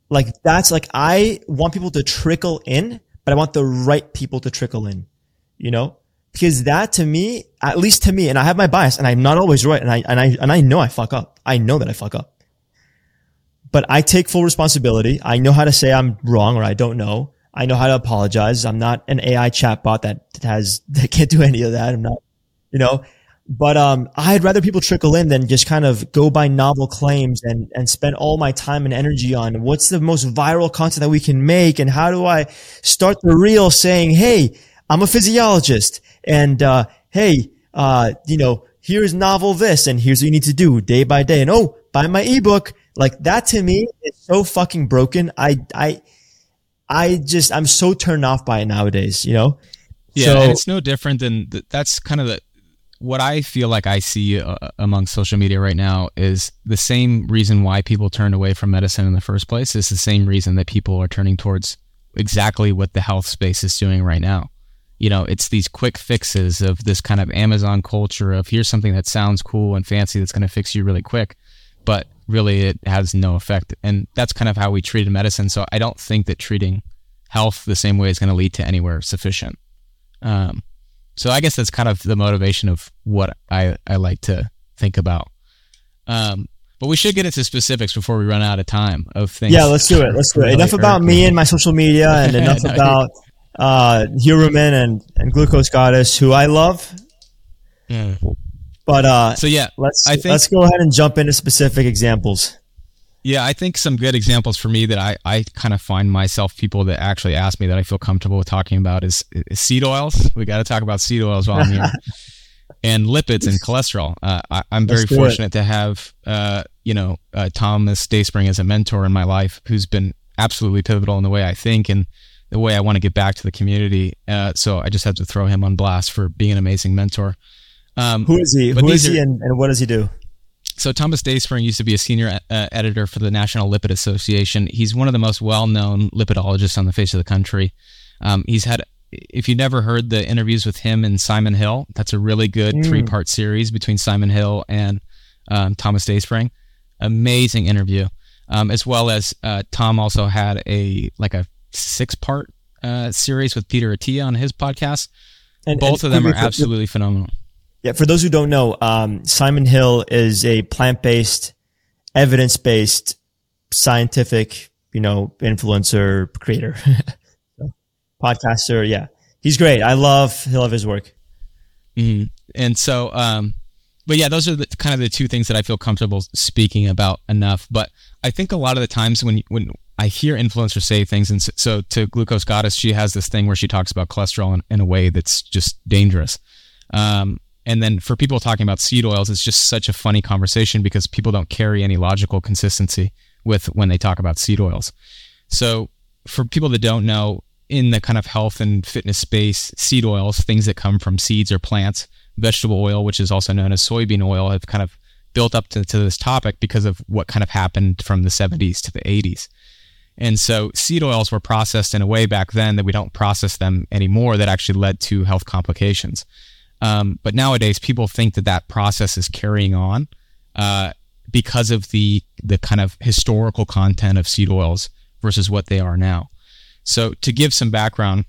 Like that's like, I want people to trickle in, but I want the right people to trickle in, you know, because that to me, at least to me, and I have my bias and I'm not always right. And I, and I, and I know I fuck up. I know that I fuck up, but I take full responsibility. I know how to say I'm wrong or I don't know. I know how to apologize. I'm not an AI chatbot that has, that can't do any of that. I'm not, you know, but, um, I'd rather people trickle in than just kind of go by novel claims and, and spend all my time and energy on what's the most viral content that we can make and how do I start the reel saying, Hey, I'm a physiologist and, uh, Hey, uh, you know, here's novel this and here's what you need to do day by day. And oh, buy my ebook. Like that to me is so fucking broken. I, I, I just I'm so turned off by it nowadays. You know. Yeah, so, and it's no different than the, that's kind of the what I feel like I see uh, among social media right now is the same reason why people turned away from medicine in the first place is the same reason that people are turning towards exactly what the health space is doing right now. You know, it's these quick fixes of this kind of Amazon culture of here's something that sounds cool and fancy that's going to fix you really quick, but really it has no effect. And that's kind of how we treated medicine. So I don't think that treating health the same way is going to lead to anywhere sufficient. Um, so I guess that's kind of the motivation of what I, I like to think about. Um, but we should get into specifics before we run out of time of things. Yeah, let's do it. Let's do it. Enough about me and my social media, and enough no, about uh, Huberman and and Glucose Goddess, who I love. Yeah. But uh, so yeah, let's I think, let's go ahead and jump into specific examples. Yeah, I think some good examples for me that I, I kind of find myself people that actually ask me that I feel comfortable with talking about is, is seed oils. We got to talk about seed oils while I'm here. and lipids and cholesterol. Uh, I, am very fortunate it. to have, uh, you know, uh, Thomas Dayspring as a mentor in my life, who's been absolutely pivotal in the way I think and the way I want to get back to the community. Uh, so I just had to throw him on blast for being an amazing mentor. Um, Who is he? Who is he, and, and, what does he do? So Thomas Dayspring used to be a senior uh, editor for the National Lipid Association. He's one of the most well-known lipidologists on the face of the country. Um, he's had, if you never heard the interviews with him and Simon Hill, that's a really good mm. three-part series between Simon Hill and um, Thomas Dayspring. Amazing interview. Um, as well as uh, Tom also had a like a six-part uh, series with Peter Attia on his podcast. And, Both and of them are absolutely phenomenal. Yeah, for those who don't know, um, Simon Hill is a plant-based, evidence-based, scientific, you know, influencer, creator, podcaster. Yeah, he's great. I love, I love his work. Mm-hmm. And so, um, but yeah, those are the, kind of the two things that I feel comfortable speaking about enough. But I think a lot of the times when when I hear influencers say things, and so to Glucose Goddess, she has this thing where she talks about cholesterol in, in a way that's just dangerous. Um, and then for people talking about seed oils, it's just such a funny conversation because people don't carry any logical consistency with when they talk about seed oils. So for people that don't know, in the kind of health and fitness space, seed oils, things that come from seeds or plants, vegetable oil, which is also known as soybean oil, have kind of built up to, to this topic because of what kind of happened from the 70s to the 80s. And so seed oils were processed in a way back then that we don't process them anymore that actually led to health complications. Um, but nowadays, people think that that process is carrying on uh, because of the the kind of historical content of seed oils versus what they are now. So to give some background,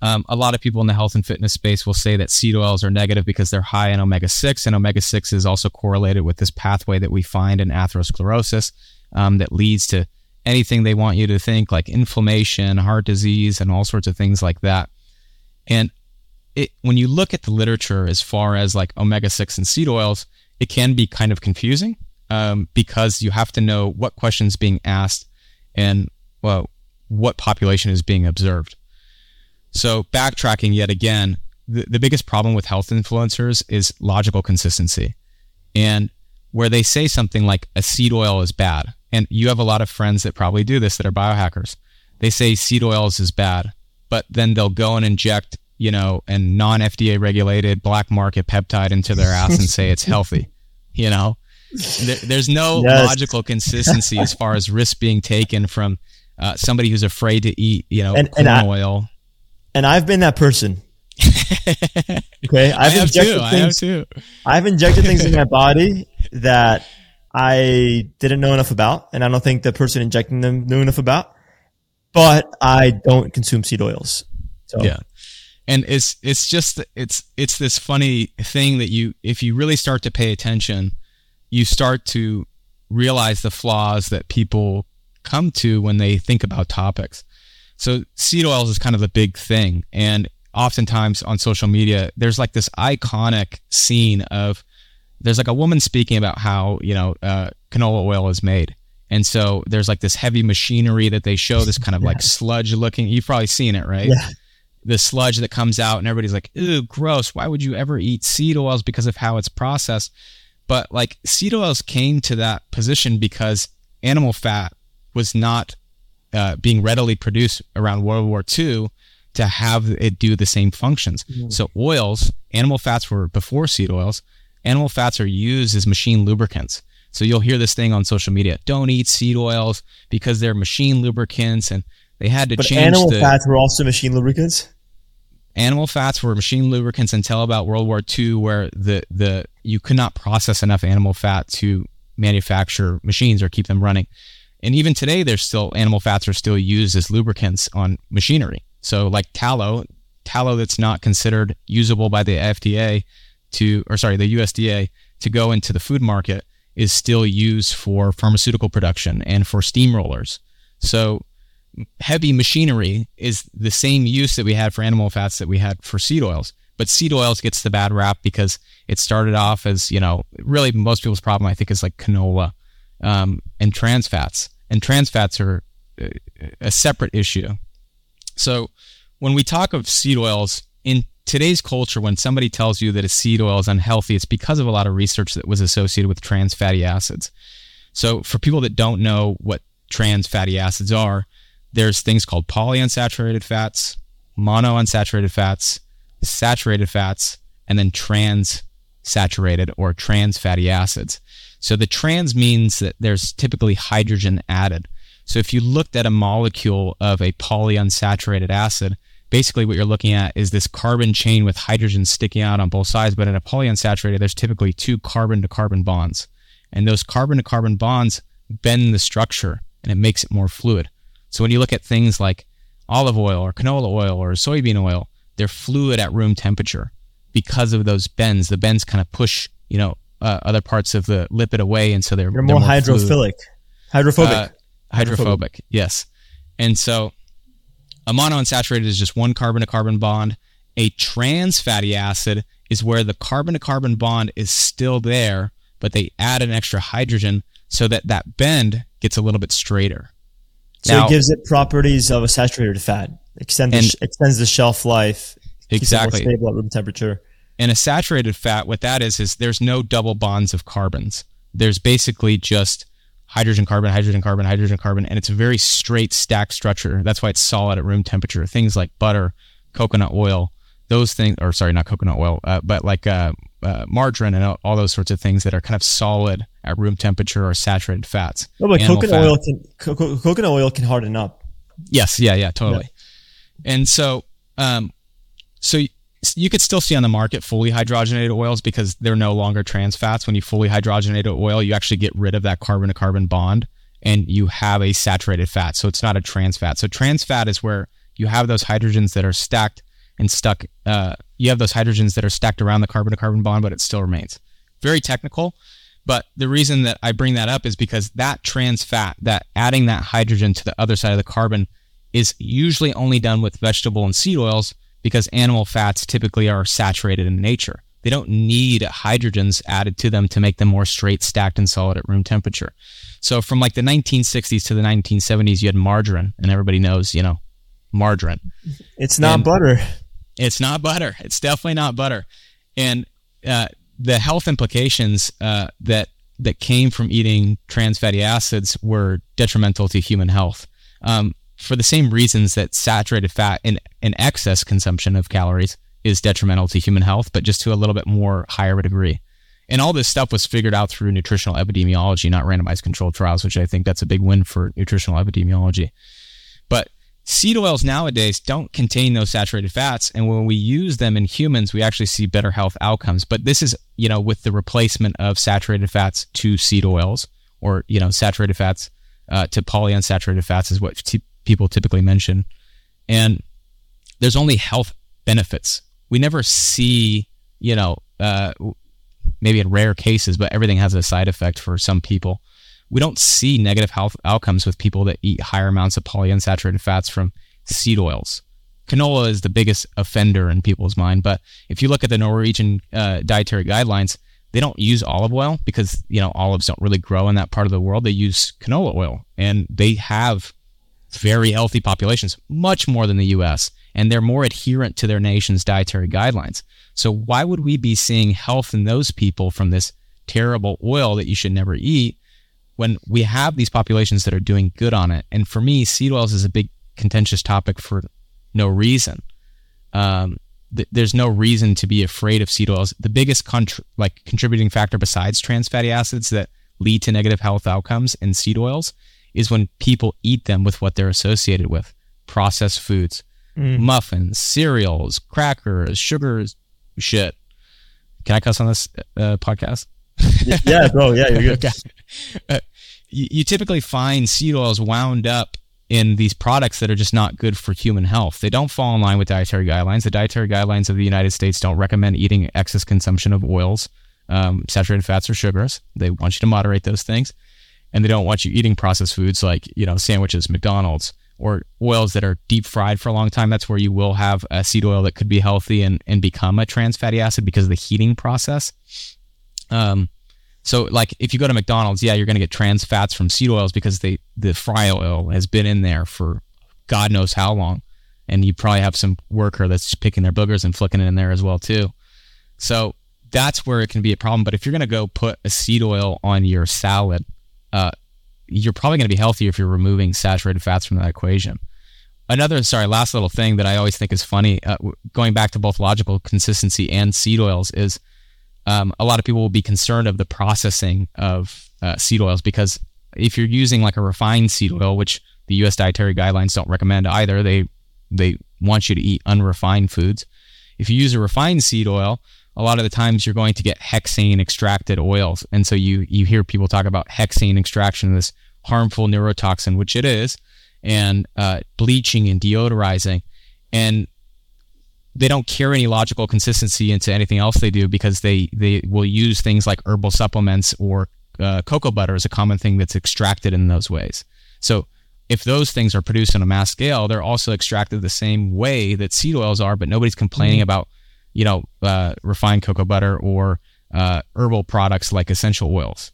um, a lot of people in the health and fitness space will say that seed oils are negative because they're high in omega 6, and omega 6 is also correlated with this pathway that we find in atherosclerosis um, that leads to anything they want you to think, like inflammation, heart disease, and all sorts of things like that. And it, when you look at the literature as far as like omega 6 and seed oils, it can be kind of confusing um, because you have to know what questions being asked and well, what population is being observed. So, backtracking yet again, the, the biggest problem with health influencers is logical consistency. And where they say something like a seed oil is bad, and you have a lot of friends that probably do this that are biohackers. They say seed oils is bad, but then they'll go and inject, you know, a non FDA regulated black market peptide into their ass and say it's healthy, you know? There, there's no yes. logical consistency as far as risk being taken from uh, somebody who's afraid to eat, you know, and, corn and I, oil. And I've been that person. okay, I've I injected too. things. I have too. I've injected things in my body that I didn't know enough about, and I don't think the person injecting them knew enough about. But I don't consume seed oils. So. Yeah, and it's it's just it's it's this funny thing that you if you really start to pay attention, you start to realize the flaws that people come to when they think about topics. So seed oils is kind of a big thing. And oftentimes on social media, there's like this iconic scene of there's like a woman speaking about how, you know, uh, canola oil is made. And so there's like this heavy machinery that they show, this kind of yeah. like sludge looking. You've probably seen it, right? Yeah. The sludge that comes out, and everybody's like, ooh gross. Why would you ever eat seed oils because of how it's processed? But like seed oils came to that position because animal fat was not uh, being readily produced around World War II to have it do the same functions. Mm. So oils, animal fats were before seed oils. Animal fats are used as machine lubricants. So you'll hear this thing on social media: don't eat seed oils because they're machine lubricants, and they had to but change. Animal the, fats were also machine lubricants. Animal fats were machine lubricants until about World War II, where the the you could not process enough animal fat to manufacture machines or keep them running. And even today, there's still animal fats are still used as lubricants on machinery. So like tallow, tallow that's not considered usable by the FDA to, or sorry, the USDA to go into the food market is still used for pharmaceutical production and for steamrollers. So heavy machinery is the same use that we had for animal fats that we had for seed oils. But seed oils gets the bad rap because it started off as, you know, really most people's problem, I think, is like canola um, and trans fats and trans fats are a separate issue. So when we talk of seed oils in today's culture, when somebody tells you that a seed oil is unhealthy, it's because of a lot of research that was associated with trans fatty acids. So for people that don't know what trans fatty acids are, there's things called polyunsaturated fats, monounsaturated fats, saturated fats, and then trans saturated or trans fatty acids. So the trans means that there's typically hydrogen added. So if you looked at a molecule of a polyunsaturated acid, basically what you're looking at is this carbon chain with hydrogen sticking out on both sides. But in a polyunsaturated, there's typically two carbon to carbon bonds. And those carbon to carbon bonds bend the structure and it makes it more fluid. So when you look at things like olive oil or canola oil or soybean oil, they're fluid at room temperature because of those bends. The bends kind of push, you know, uh, other parts of the lipid away, and so they're, they're more, more hydrophilic, hydrophobic. Uh, hydrophobic, yes. And so a monounsaturated is just one carbon to carbon bond. A trans fatty acid is where the carbon to carbon bond is still there, but they add an extra hydrogen so that that bend gets a little bit straighter. So now, it gives it properties of a saturated fat, extend the, extends the shelf life, exactly stable at room temperature. And a saturated fat, what that is, is there's no double bonds of carbons. There's basically just hydrogen, carbon, hydrogen, carbon, hydrogen, carbon, and it's a very straight stack structure. That's why it's solid at room temperature. Things like butter, coconut oil, those things, or sorry, not coconut oil, uh, but like uh, uh, margarine and all those sorts of things that are kind of solid at room temperature or saturated fats. No, but coconut fat. oil can co- coconut oil can harden up. Yes, yeah, yeah, totally. Yeah. And so, um, so you could still see on the market fully hydrogenated oils because they're no longer trans fats. When you fully hydrogenated oil, you actually get rid of that carbon to carbon bond and you have a saturated fat. So it's not a trans fat. So trans fat is where you have those hydrogens that are stacked and stuck. Uh, you have those hydrogens that are stacked around the carbon to carbon bond, but it still remains. Very technical. But the reason that I bring that up is because that trans fat, that adding that hydrogen to the other side of the carbon, is usually only done with vegetable and seed oils because animal fats typically are saturated in nature. They don't need hydrogens added to them to make them more straight, stacked, and solid at room temperature. So from like the 1960s to the 1970s, you had margarine, and everybody knows, you know, margarine. It's not and butter. It's not butter. It's definitely not butter. And uh, the health implications uh, that that came from eating trans fatty acids were detrimental to human health. Um, for the same reasons that saturated fat and an excess consumption of calories is detrimental to human health, but just to a little bit more higher degree. And all this stuff was figured out through nutritional epidemiology, not randomized controlled trials, which I think that's a big win for nutritional epidemiology. But Seed oils nowadays don't contain those saturated fats, and when we use them in humans, we actually see better health outcomes. But this is, you know, with the replacement of saturated fats to seed oils, or you know, saturated fats uh, to polyunsaturated fats is what t- people typically mention. And there's only health benefits. We never see, you know, uh, maybe in rare cases, but everything has a side effect for some people we don't see negative health outcomes with people that eat higher amounts of polyunsaturated fats from seed oils. Canola is the biggest offender in people's mind, but if you look at the Norwegian uh, dietary guidelines, they don't use olive oil because you know olives don't really grow in that part of the world. They use canola oil, and they have very healthy populations, much more than the U.S., and they're more adherent to their nation's dietary guidelines. So why would we be seeing health in those people from this terrible oil that you should never eat when we have these populations that are doing good on it. And for me, seed oils is a big contentious topic for no reason. Um, th- there's no reason to be afraid of seed oils. The biggest contr- like contributing factor besides trans fatty acids that lead to negative health outcomes in seed oils is when people eat them with what they're associated with processed foods, mm. muffins, cereals, crackers, sugars, shit. Can I cuss on this uh, podcast? yeah, bro. Yeah, you're good. Uh, you, you typically find seed oils wound up in these products that are just not good for human health. They don't fall in line with dietary guidelines. The dietary guidelines of the United States don't recommend eating excess consumption of oils, um, saturated fats, or sugars. They want you to moderate those things, and they don't want you eating processed foods like you know sandwiches, McDonald's, or oils that are deep fried for a long time. That's where you will have a seed oil that could be healthy and and become a trans fatty acid because of the heating process. Um, so like if you go to McDonald's, yeah, you're going to get trans fats from seed oils because they the fry oil has been in there for God knows how long, and you probably have some worker that's picking their boogers and flicking it in there as well too. So that's where it can be a problem. But if you're going to go put a seed oil on your salad, uh, you're probably going to be healthier if you're removing saturated fats from that equation. Another, sorry, last little thing that I always think is funny, uh, going back to both logical consistency and seed oils, is um, a lot of people will be concerned of the processing of uh, seed oils because if you're using like a refined seed oil, which the U.S. dietary guidelines don't recommend either, they they want you to eat unrefined foods. If you use a refined seed oil, a lot of the times you're going to get hexane extracted oils, and so you you hear people talk about hexane extraction, this harmful neurotoxin, which it is, and uh, bleaching and deodorizing, and they don't carry any logical consistency into anything else they do because they they will use things like herbal supplements or uh, cocoa butter is a common thing that's extracted in those ways. So if those things are produced on a mass scale, they're also extracted the same way that seed oils are, but nobody's complaining mm-hmm. about you know, uh, refined cocoa butter or uh, herbal products like essential oils.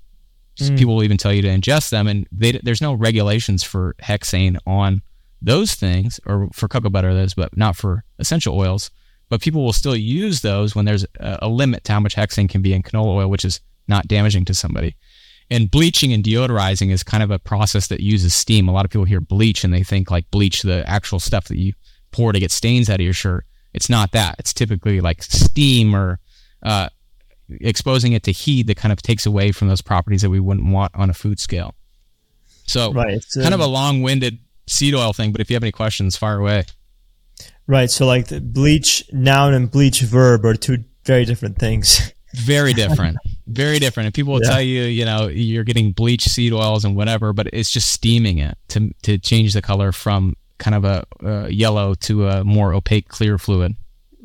So People will even tell you to ingest them, and they, there's no regulations for hexane on those things, or for cocoa butter, those, but not for essential oils. But people will still use those when there's a, a limit to how much hexane can be in canola oil, which is not damaging to somebody. And bleaching and deodorizing is kind of a process that uses steam. A lot of people hear bleach and they think like bleach, the actual stuff that you pour to get stains out of your shirt. It's not that. It's typically like steam or uh, exposing it to heat that kind of takes away from those properties that we wouldn't want on a food scale. So, Right, it's, kind of um, a long winded seed oil thing, but if you have any questions, fire away. Right. So like the bleach noun and bleach verb are two very different things. Very different. Very different. And people will Yeah. tell you, you know, you're getting bleach seed oils and whatever, but it's just steaming it to, to change the color from kind of a uh, yellow to a more opaque, clear fluid.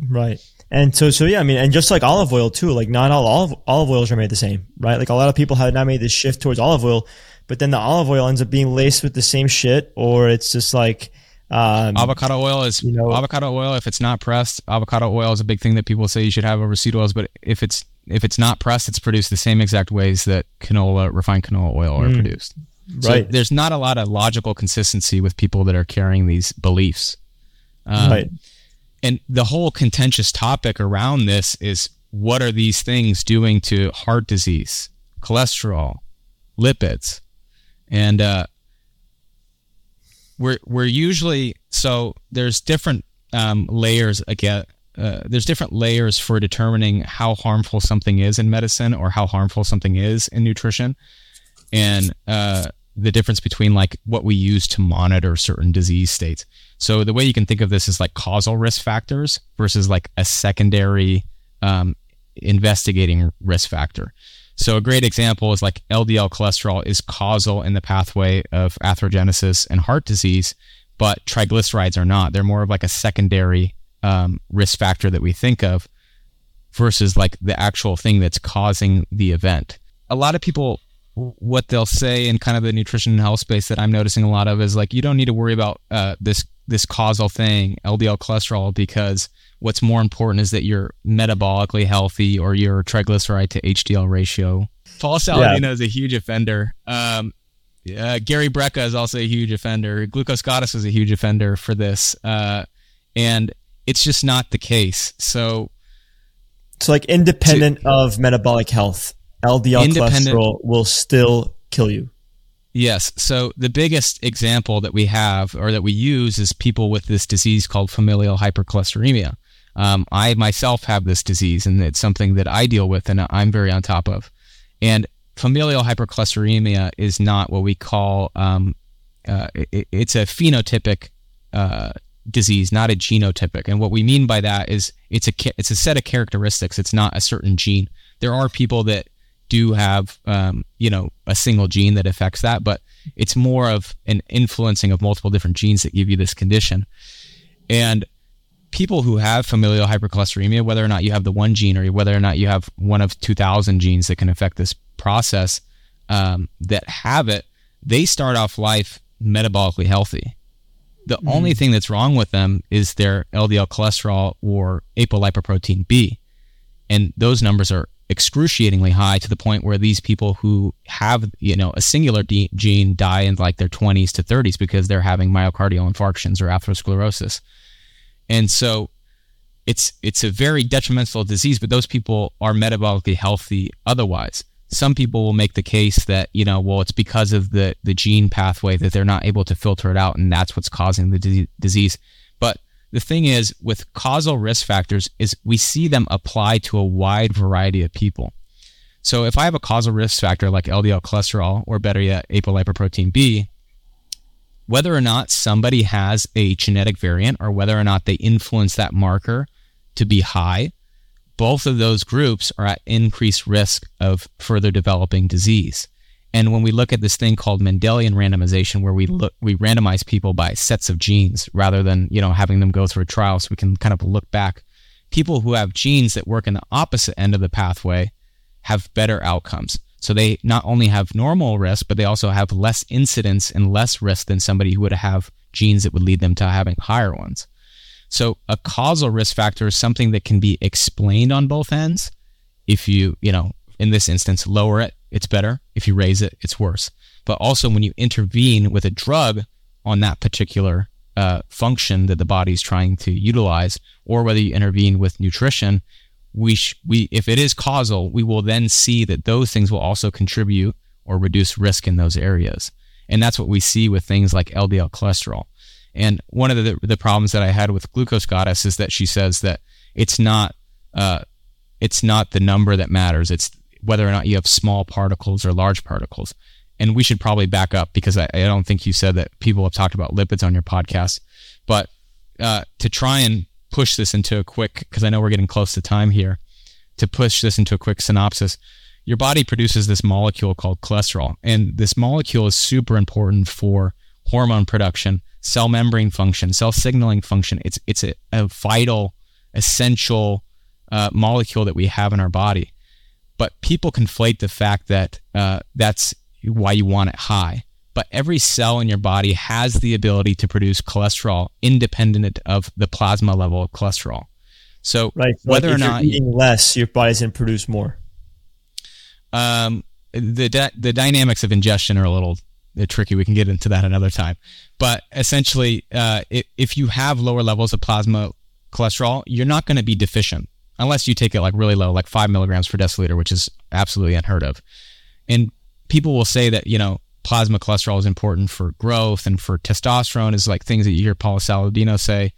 Right. And so, so yeah, I mean, and just like olive oil too, like not all olive, olive oils are made the same, right? Like a lot of people have now made this shift towards olive oil, but then the olive oil ends up being laced with the same shit, or it's just like, um, Avocado oil is You know- avocado oil. If it's not pressed, avocado oil is a big thing that people say you should have over seed oils. But if it's if it's not pressed, it's produced the same exact ways that canola, refined canola oil are produced. So right. there's not a lot of logical consistency with people that are carrying these beliefs. Um, right. And the whole contentious topic around this is what are these things doing to heart disease, cholesterol, lipids, and uh, we're we're usually so there's different um, layers again. Uh, there's different layers for determining how harmful something is in medicine or how harmful something is in nutrition, and uh, the difference between like what we use to monitor certain disease states. So the way you can think of this is like causal risk factors versus like a secondary um, investigating risk factor. So a great example is like LDL cholesterol is causal in the pathway of atherogenesis and heart disease, but triglycerides are not. They're more of like a secondary um, risk factor that we think of versus like the actual thing that's causing the event. A lot of people, what they'll say in kind of the nutrition and health space that I'm noticing a lot of is like, you don't need to worry about uh, this this causal thing, LDL cholesterol, because what's more important is that you're metabolically healthy or your triglyceride to HDL ratio. Paul Saladino is a huge offender. Um, uh, Gary Brecka is also a huge offender. Glucose Goddess is a huge offender for this. Uh, and it's just not the case. So So like independent of metabolic health, LDL cholesterol will still kill you. Yes. So the biggest example that we have or that we use is people with this disease called familial hypercholesteremia. Um, I myself have this disease, and it's something that I deal with and I'm very on top of. And familial hypercholesteremia is not what we call um, uh, it, it's a phenotypic uh, disease, not a genotypic. And what we mean by that is it's a it's a set of characteristics. It's not a certain gene. There are people that do have um, you know a single gene that affects that, but it's more of an influencing of multiple different genes that give you this condition. And people who have familial hypercholesteremia, whether or not you have the one gene or whether or not you have one of 2,000 genes that can affect this process, um, that have it, they start off life metabolically healthy. The only thing that's wrong with them is their LDL cholesterol or apolipoprotein B. And those numbers are excruciatingly high to the point where these people who have, you know, a singular de- gene die in like their 20s to 30s because they're having myocardial infarctions or atherosclerosis. And so it's it's a very detrimental disease, but those people are metabolically healthy otherwise. Some people will make the case that, you know, well, it's because of the, the gene pathway that they're not able to filter it out, and that's what's causing the di- disease. The thing is, with causal risk factors, is we see them apply to a wide variety of people. So if I have a causal risk factor like LDL cholesterol, or better yet, apolipoprotein B, whether or not somebody has a genetic variant or whether or not they influence that marker to be high, both of those groups are at increased risk of further developing disease. And when we look at this thing called Mendelian randomization, where we look, we randomize people by sets of genes rather than you know having them go through a trial, so we can kind of look back. People who have genes that work in the opposite end of the pathway have better outcomes. So they not only have normal risk, but they also have less incidence and less risk than somebody who would have genes that would lead them to having higher ones. So a causal risk factor is something that can be explained on both ends. If you, you know, in this instance, lower it, it's better. If you raise it, it's worse. But also when you intervene with a drug on that particular uh, function that the body's trying to utilize, or whether you intervene with nutrition, we sh- we if it is causal, we will then see that those things will also contribute or reduce risk in those areas. And that's what we see with things like LDL cholesterol. And one of the, the problems that I had with Glucose Goddess is that she says that it's not uh, it's not the number that matters. It's whether or not you have small particles or large particles. And we should probably back up because I, I don't think you said that people have talked about lipids on your podcast. But uh, to try and push this into a quick, because I know we're getting close to time here, to push this into a quick synopsis, your body produces this molecule called cholesterol. And this molecule is super important for hormone production, cell membrane function, cell signaling function. It's, it's a, a vital, essential uh, molecule that we have in our body. But people conflate the fact that uh, that's why you want it high. But every cell in your body has the ability to produce cholesterol independent of the plasma level of cholesterol. So, right. So whether like or not you eating less, your body's going to produce more. Um, the di- the dynamics of ingestion are a little tricky. We can get into that another time. But essentially, uh, if, if you have lower levels of plasma cholesterol, you're not going to be deficient unless you take it like really low, like five milligrams per deciliter, which is absolutely unheard of. And people will say that you know plasma cholesterol is important for growth and for testosterone is like things that you hear Paul Saladino say.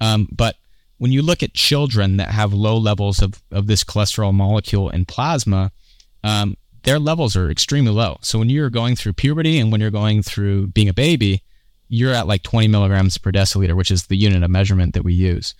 Um, but when you look at children that have low levels of, of this cholesterol molecule in plasma, um, their levels are extremely low. So when you're going through puberty and when you're going through being a baby, you're at like 20 milligrams per deciliter, which is the unit of measurement that we use.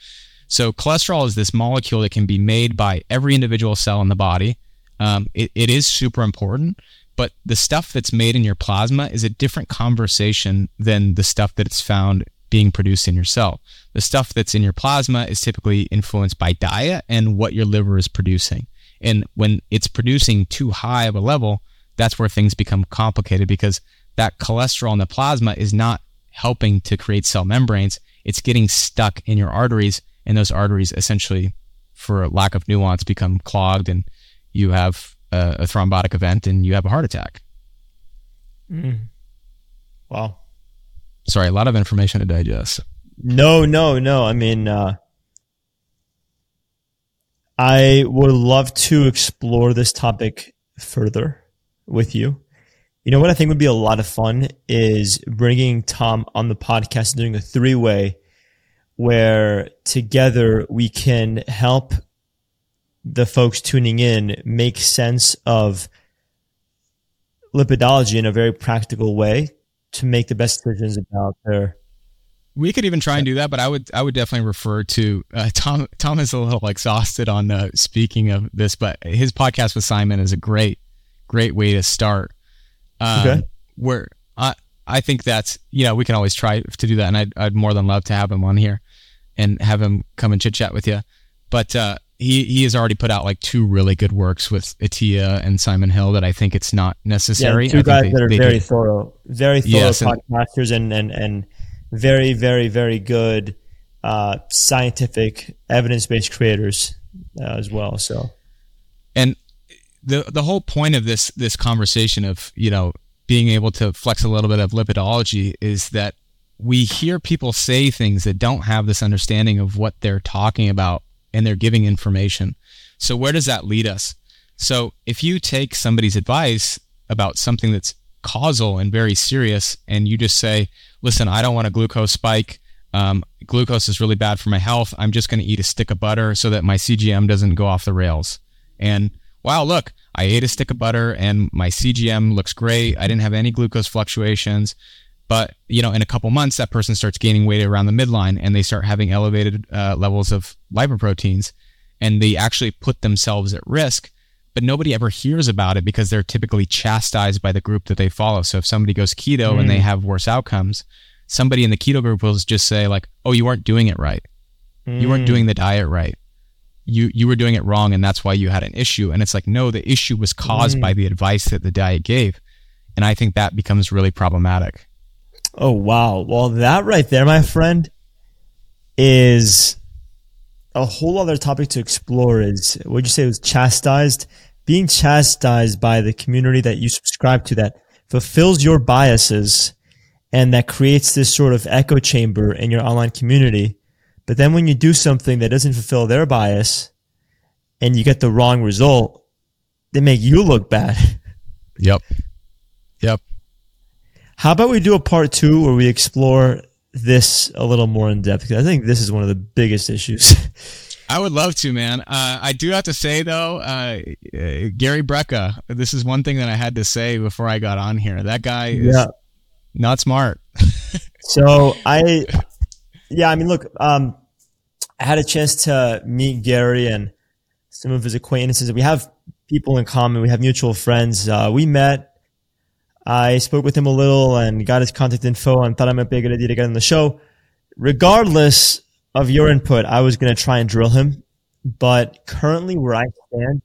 So cholesterol is this molecule that can be made by every individual cell in the body. Um, it, it is super important, but the stuff that's made in your plasma is a different conversation than the stuff that it's found being produced in your cell. The stuff that's in your plasma is typically influenced by diet and what your liver is producing. And when it's producing too high of a level, that's where things become complicated because that cholesterol in the plasma is not helping to create cell membranes. It's getting stuck in your arteries, and those arteries essentially, for lack of nuance, become clogged, and you have a, a thrombotic event and you have a heart attack. Mm. Wow. Sorry, a lot of information to digest. No, no, no. I mean, uh, I would love to explore this topic further with you. You know what I think would be a lot of fun is bringing Tom on the podcast and doing a three way where together we can help the folks tuning in make sense of lipidology in a very practical way to make the best decisions about their we could even try and do that, but I would I would definitely refer to uh, Tom. Tom is a little exhausted on uh, speaking of this, but his podcast with Simon is a great great way to start. Um, okay. Where I I think that's you know we can always try to do that, and I'd, I'd more than love to have him on here and have him come and chit chat with you. But uh, he he has already put out like two really good works with Attia and Simon Hill that I think it's not necessary. Yeah, two guys they, that are very do. thorough, very thorough yes, podcasters and and and very very very good uh, scientific evidence based creators uh, as well. So, and the the whole point of this this conversation of you know being able to flex a little bit of lipidology is that we hear people say things that don't have this understanding of what they're talking about and they're giving information. So where does that lead us? So if you take somebody's advice about something that's causal and very serious, and you just say, "Listen, I don't want a glucose spike. Um, glucose is really bad for my health. I'm just going to eat a stick of butter so that my CGM doesn't go off the rails." And wow, look, I ate a stick of butter and my CGM looks great. I didn't have any glucose fluctuations. But you know, in a couple months, that person starts gaining weight around the midline, and they start having elevated uh, levels of lipoproteins, and they actually put themselves at risk. But nobody ever hears about it because they're typically chastised by the group that they follow. So if somebody goes keto mm. and they mm. have worse outcomes, somebody in the keto group will just say like, "Oh, you weren't doing it right. Mm. You weren't doing the diet right. You you were doing it wrong, and that's why you had an issue." And it's like, no, the issue was caused mm. by the advice that the diet gave, and I think that becomes really problematic. Oh wow! Well, that right there, my friend, is a whole other topic to explore is would you say? Was chastised? Being chastised by the community that you subscribe to that fulfills your biases and that creates this sort of echo chamber in your online community. But then when you do something that doesn't fulfill their bias and you get the wrong result they make you look bad. Yep. Yep how about we do a part two where we explore this a little more in depth because I think this is one of the biggest issues. I would love to, man. Uh, I do have to say though, uh, uh, Gary Brecka. This is one thing that I had to say before I got on here. That guy is yeah. not smart. so I, yeah, I mean, look, um, I had a chance to meet Gary and some of his acquaintances. We have people in common. We have mutual friends. Uh, we met I spoke with him a little and got his contact info and thought it might be a good idea to get on the show. Regardless of your input, I was going to try and drill him. But currently, where I stand,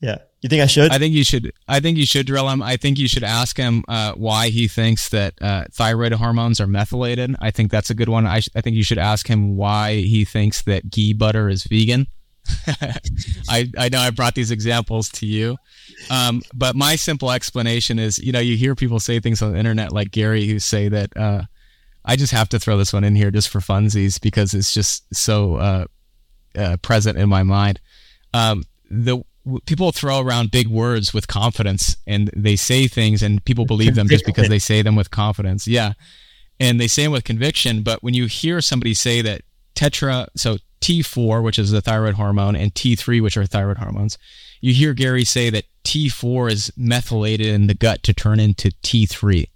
yeah, you think I should? I think you should. I think you should drill him. I think you should ask him uh, why he thinks that uh, thyroid hormones are methylated. I think that's a good one. I, sh- I think you should ask him why he thinks that ghee butter is vegan. I, I know I brought these examples to you. Um, but my simple explanation is, you know, you hear people say things on the internet like Gary who say that, uh, I just have to throw this one in here just for funsies because it's just so, uh, uh, present in my mind. Um, the people throw around big words with confidence and they say things and people believe them just because they say them with confidence. Yeah. And they say them with conviction. But when you hear somebody say that tetra, so T4, which is the thyroid hormone, and T3, which are thyroid hormones. You hear Gary say that T4 is methylated in the gut to turn into T3,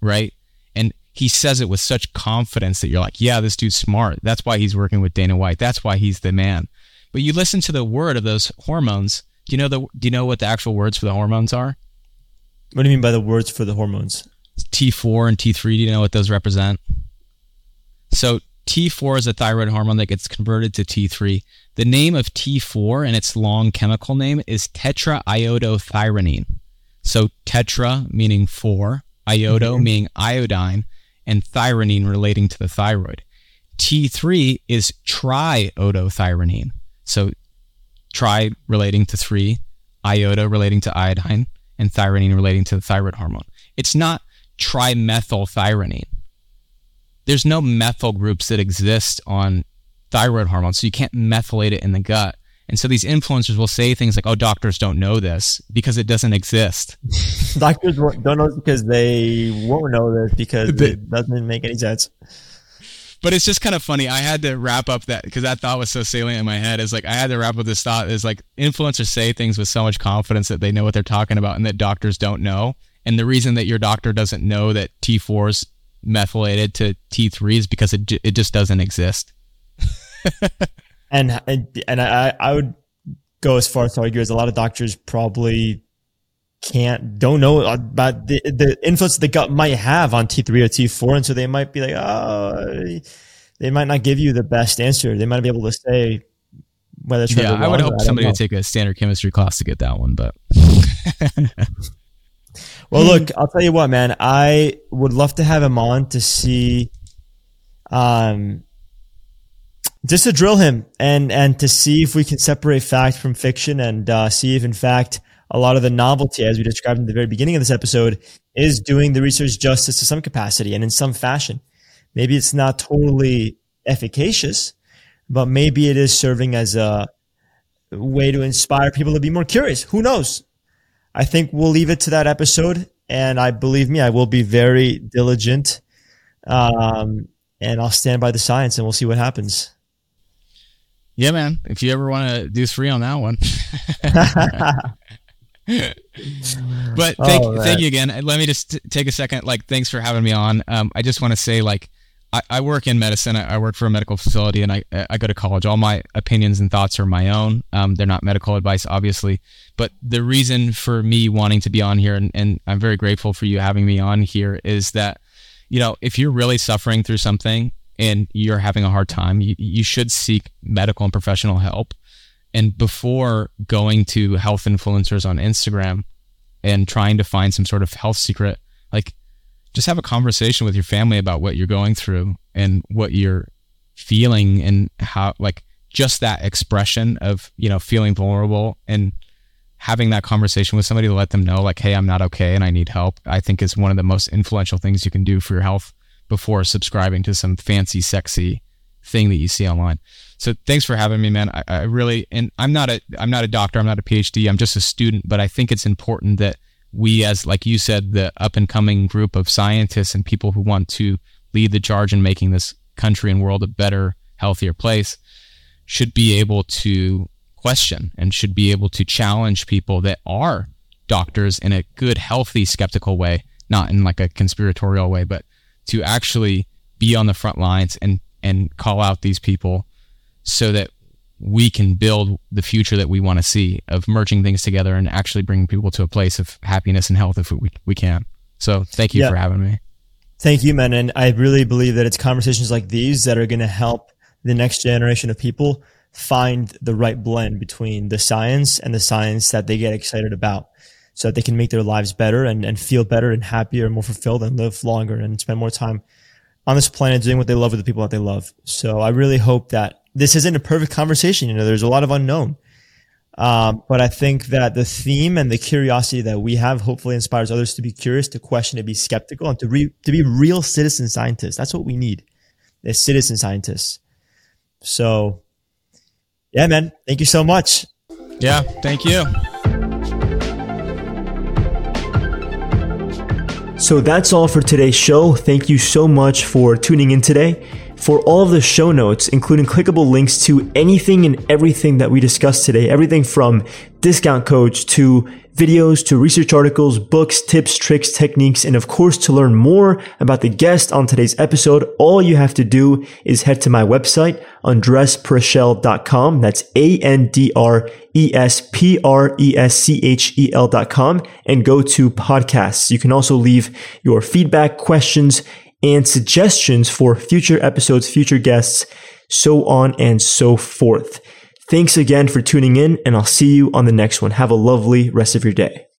right? And he says it with such confidence that you're like, yeah, this dude's smart. That's why he's working with Dana White. That's why he's the man. But you listen to the word of those hormones. Do you know the do you know what the actual words for the hormones are? What do you mean by the words for the hormones? T4 and T3, do you know what those represent? So T4 is a thyroid hormone that gets converted to T3. The name of T4 and its long chemical name is tetraiodothyronine. So tetra meaning four, iodo mm-hmm. meaning iodine, and thyronine relating to the thyroid. T3 is triiodothyronine. So tri relating to three, iodo relating to iodine, and thyronine relating to the thyroid hormone. It's not trimethylthyronine there's no methyl groups that exist on thyroid hormones, so you can't methylate it in the gut. And so these influencers will say things like, "Oh, doctors don't know this because it doesn't exist." doctors don't know because they won't know this because it doesn't make any sense. But it's just kind of funny. I had to wrap up that because that thought was so salient in my head. Is like I had to wrap up this thought. Is like influencers say things with so much confidence that they know what they're talking about, and that doctors don't know. And the reason that your doctor doesn't know that T4s methylated to T3s because it it just doesn't exist. and and I I would go as far as to argue as a lot of doctors probably can't don't know about the the influence the gut might have on T3 or T4 and so they might be like oh they might not give you the best answer. They might be able to say whether it's yeah I would hope somebody would take a standard chemistry class to get that one but Well, look, I'll tell you what, man. I would love to have him on to see, um, just to drill him and and to see if we can separate fact from fiction and uh, see if, in fact, a lot of the novelty, as we described in the very beginning of this episode, is doing the research justice to some capacity and in some fashion. Maybe it's not totally efficacious, but maybe it is serving as a way to inspire people to be more curious. Who knows? I think we'll leave it to that episode. And I believe me, I will be very diligent. Um, and I'll stand by the science and we'll see what happens. Yeah, man. If you ever want to do three on that one. but thank, oh, thank you again. Let me just t- take a second. Like, thanks for having me on. Um, I just want to say, like, I, I work in medicine. I, I, work for a medical facility, and I I go to college. All my opinions and thoughts are my own. Um, they're not medical advice, obviously. But the reason for me wanting to be on here, and, and I'm very grateful for you having me on here, is that you know if you're really suffering through something and you're having a hard time, you, you should seek medical and professional help. And before going to health influencers on Instagram and trying to find some sort of health secret, like just have a conversation with your family about what you're going through and what you're feeling and how like just that expression of you know feeling vulnerable and having that conversation with somebody to let them know like hey i'm not okay and i need help i think is one of the most influential things you can do for your health before subscribing to some fancy sexy thing that you see online. So thanks for having me man. I, I really and i'm not a i'm not a doctor i'm not a phd i'm just a student but i think it's important that we as like you said the up and coming group of scientists and people who want to lead the charge in making this country and world a better healthier place should be able to question and should be able to challenge people that are doctors in a good, healthy, skeptical way, not in like a conspiratorial way, but to actually be on the front lines and and call out these people so that we can build the future that we want to see of merging things together and actually bringing people to a place of happiness and health if we, we can. So thank you yeah. for having me. Thank you, man. And I really believe that it's conversations like these that are going to help the next generation of people find the right blend between the science and the science that they get excited about so that they can make their lives better and, and feel better and happier and more fulfilled and live longer and spend more time on this planet doing what they love with the people that they love. So I really hope that this isn't a perfect conversation. You know, there's a lot of unknown. Um, but I think that the theme and the curiosity that we have hopefully inspires others to be curious, to question, to be skeptical, and to re- to be real citizen scientists. That's what we need, as citizen scientists. So yeah, man. Thank you so much. Yeah, thank you. So that's all for today's show. Thank you so much for tuning in today. For all of the show notes, including clickable links to anything and everything that we discussed today, everything from discount codes to videos to research articles, books, tips, tricks, techniques, and of course to learn more about the guest on today's episode, all you have to do is head to my website, andrespreschel.com. That's A-N-D-R-E-S-P-R-E-S-C-H-E-L dot com and go to podcasts. You can also leave your feedback, questions, and suggestions for future episodes, future guests, so on and so forth. Thanks again for tuning in, and I'll see you on the next one. Have a lovely rest of your day.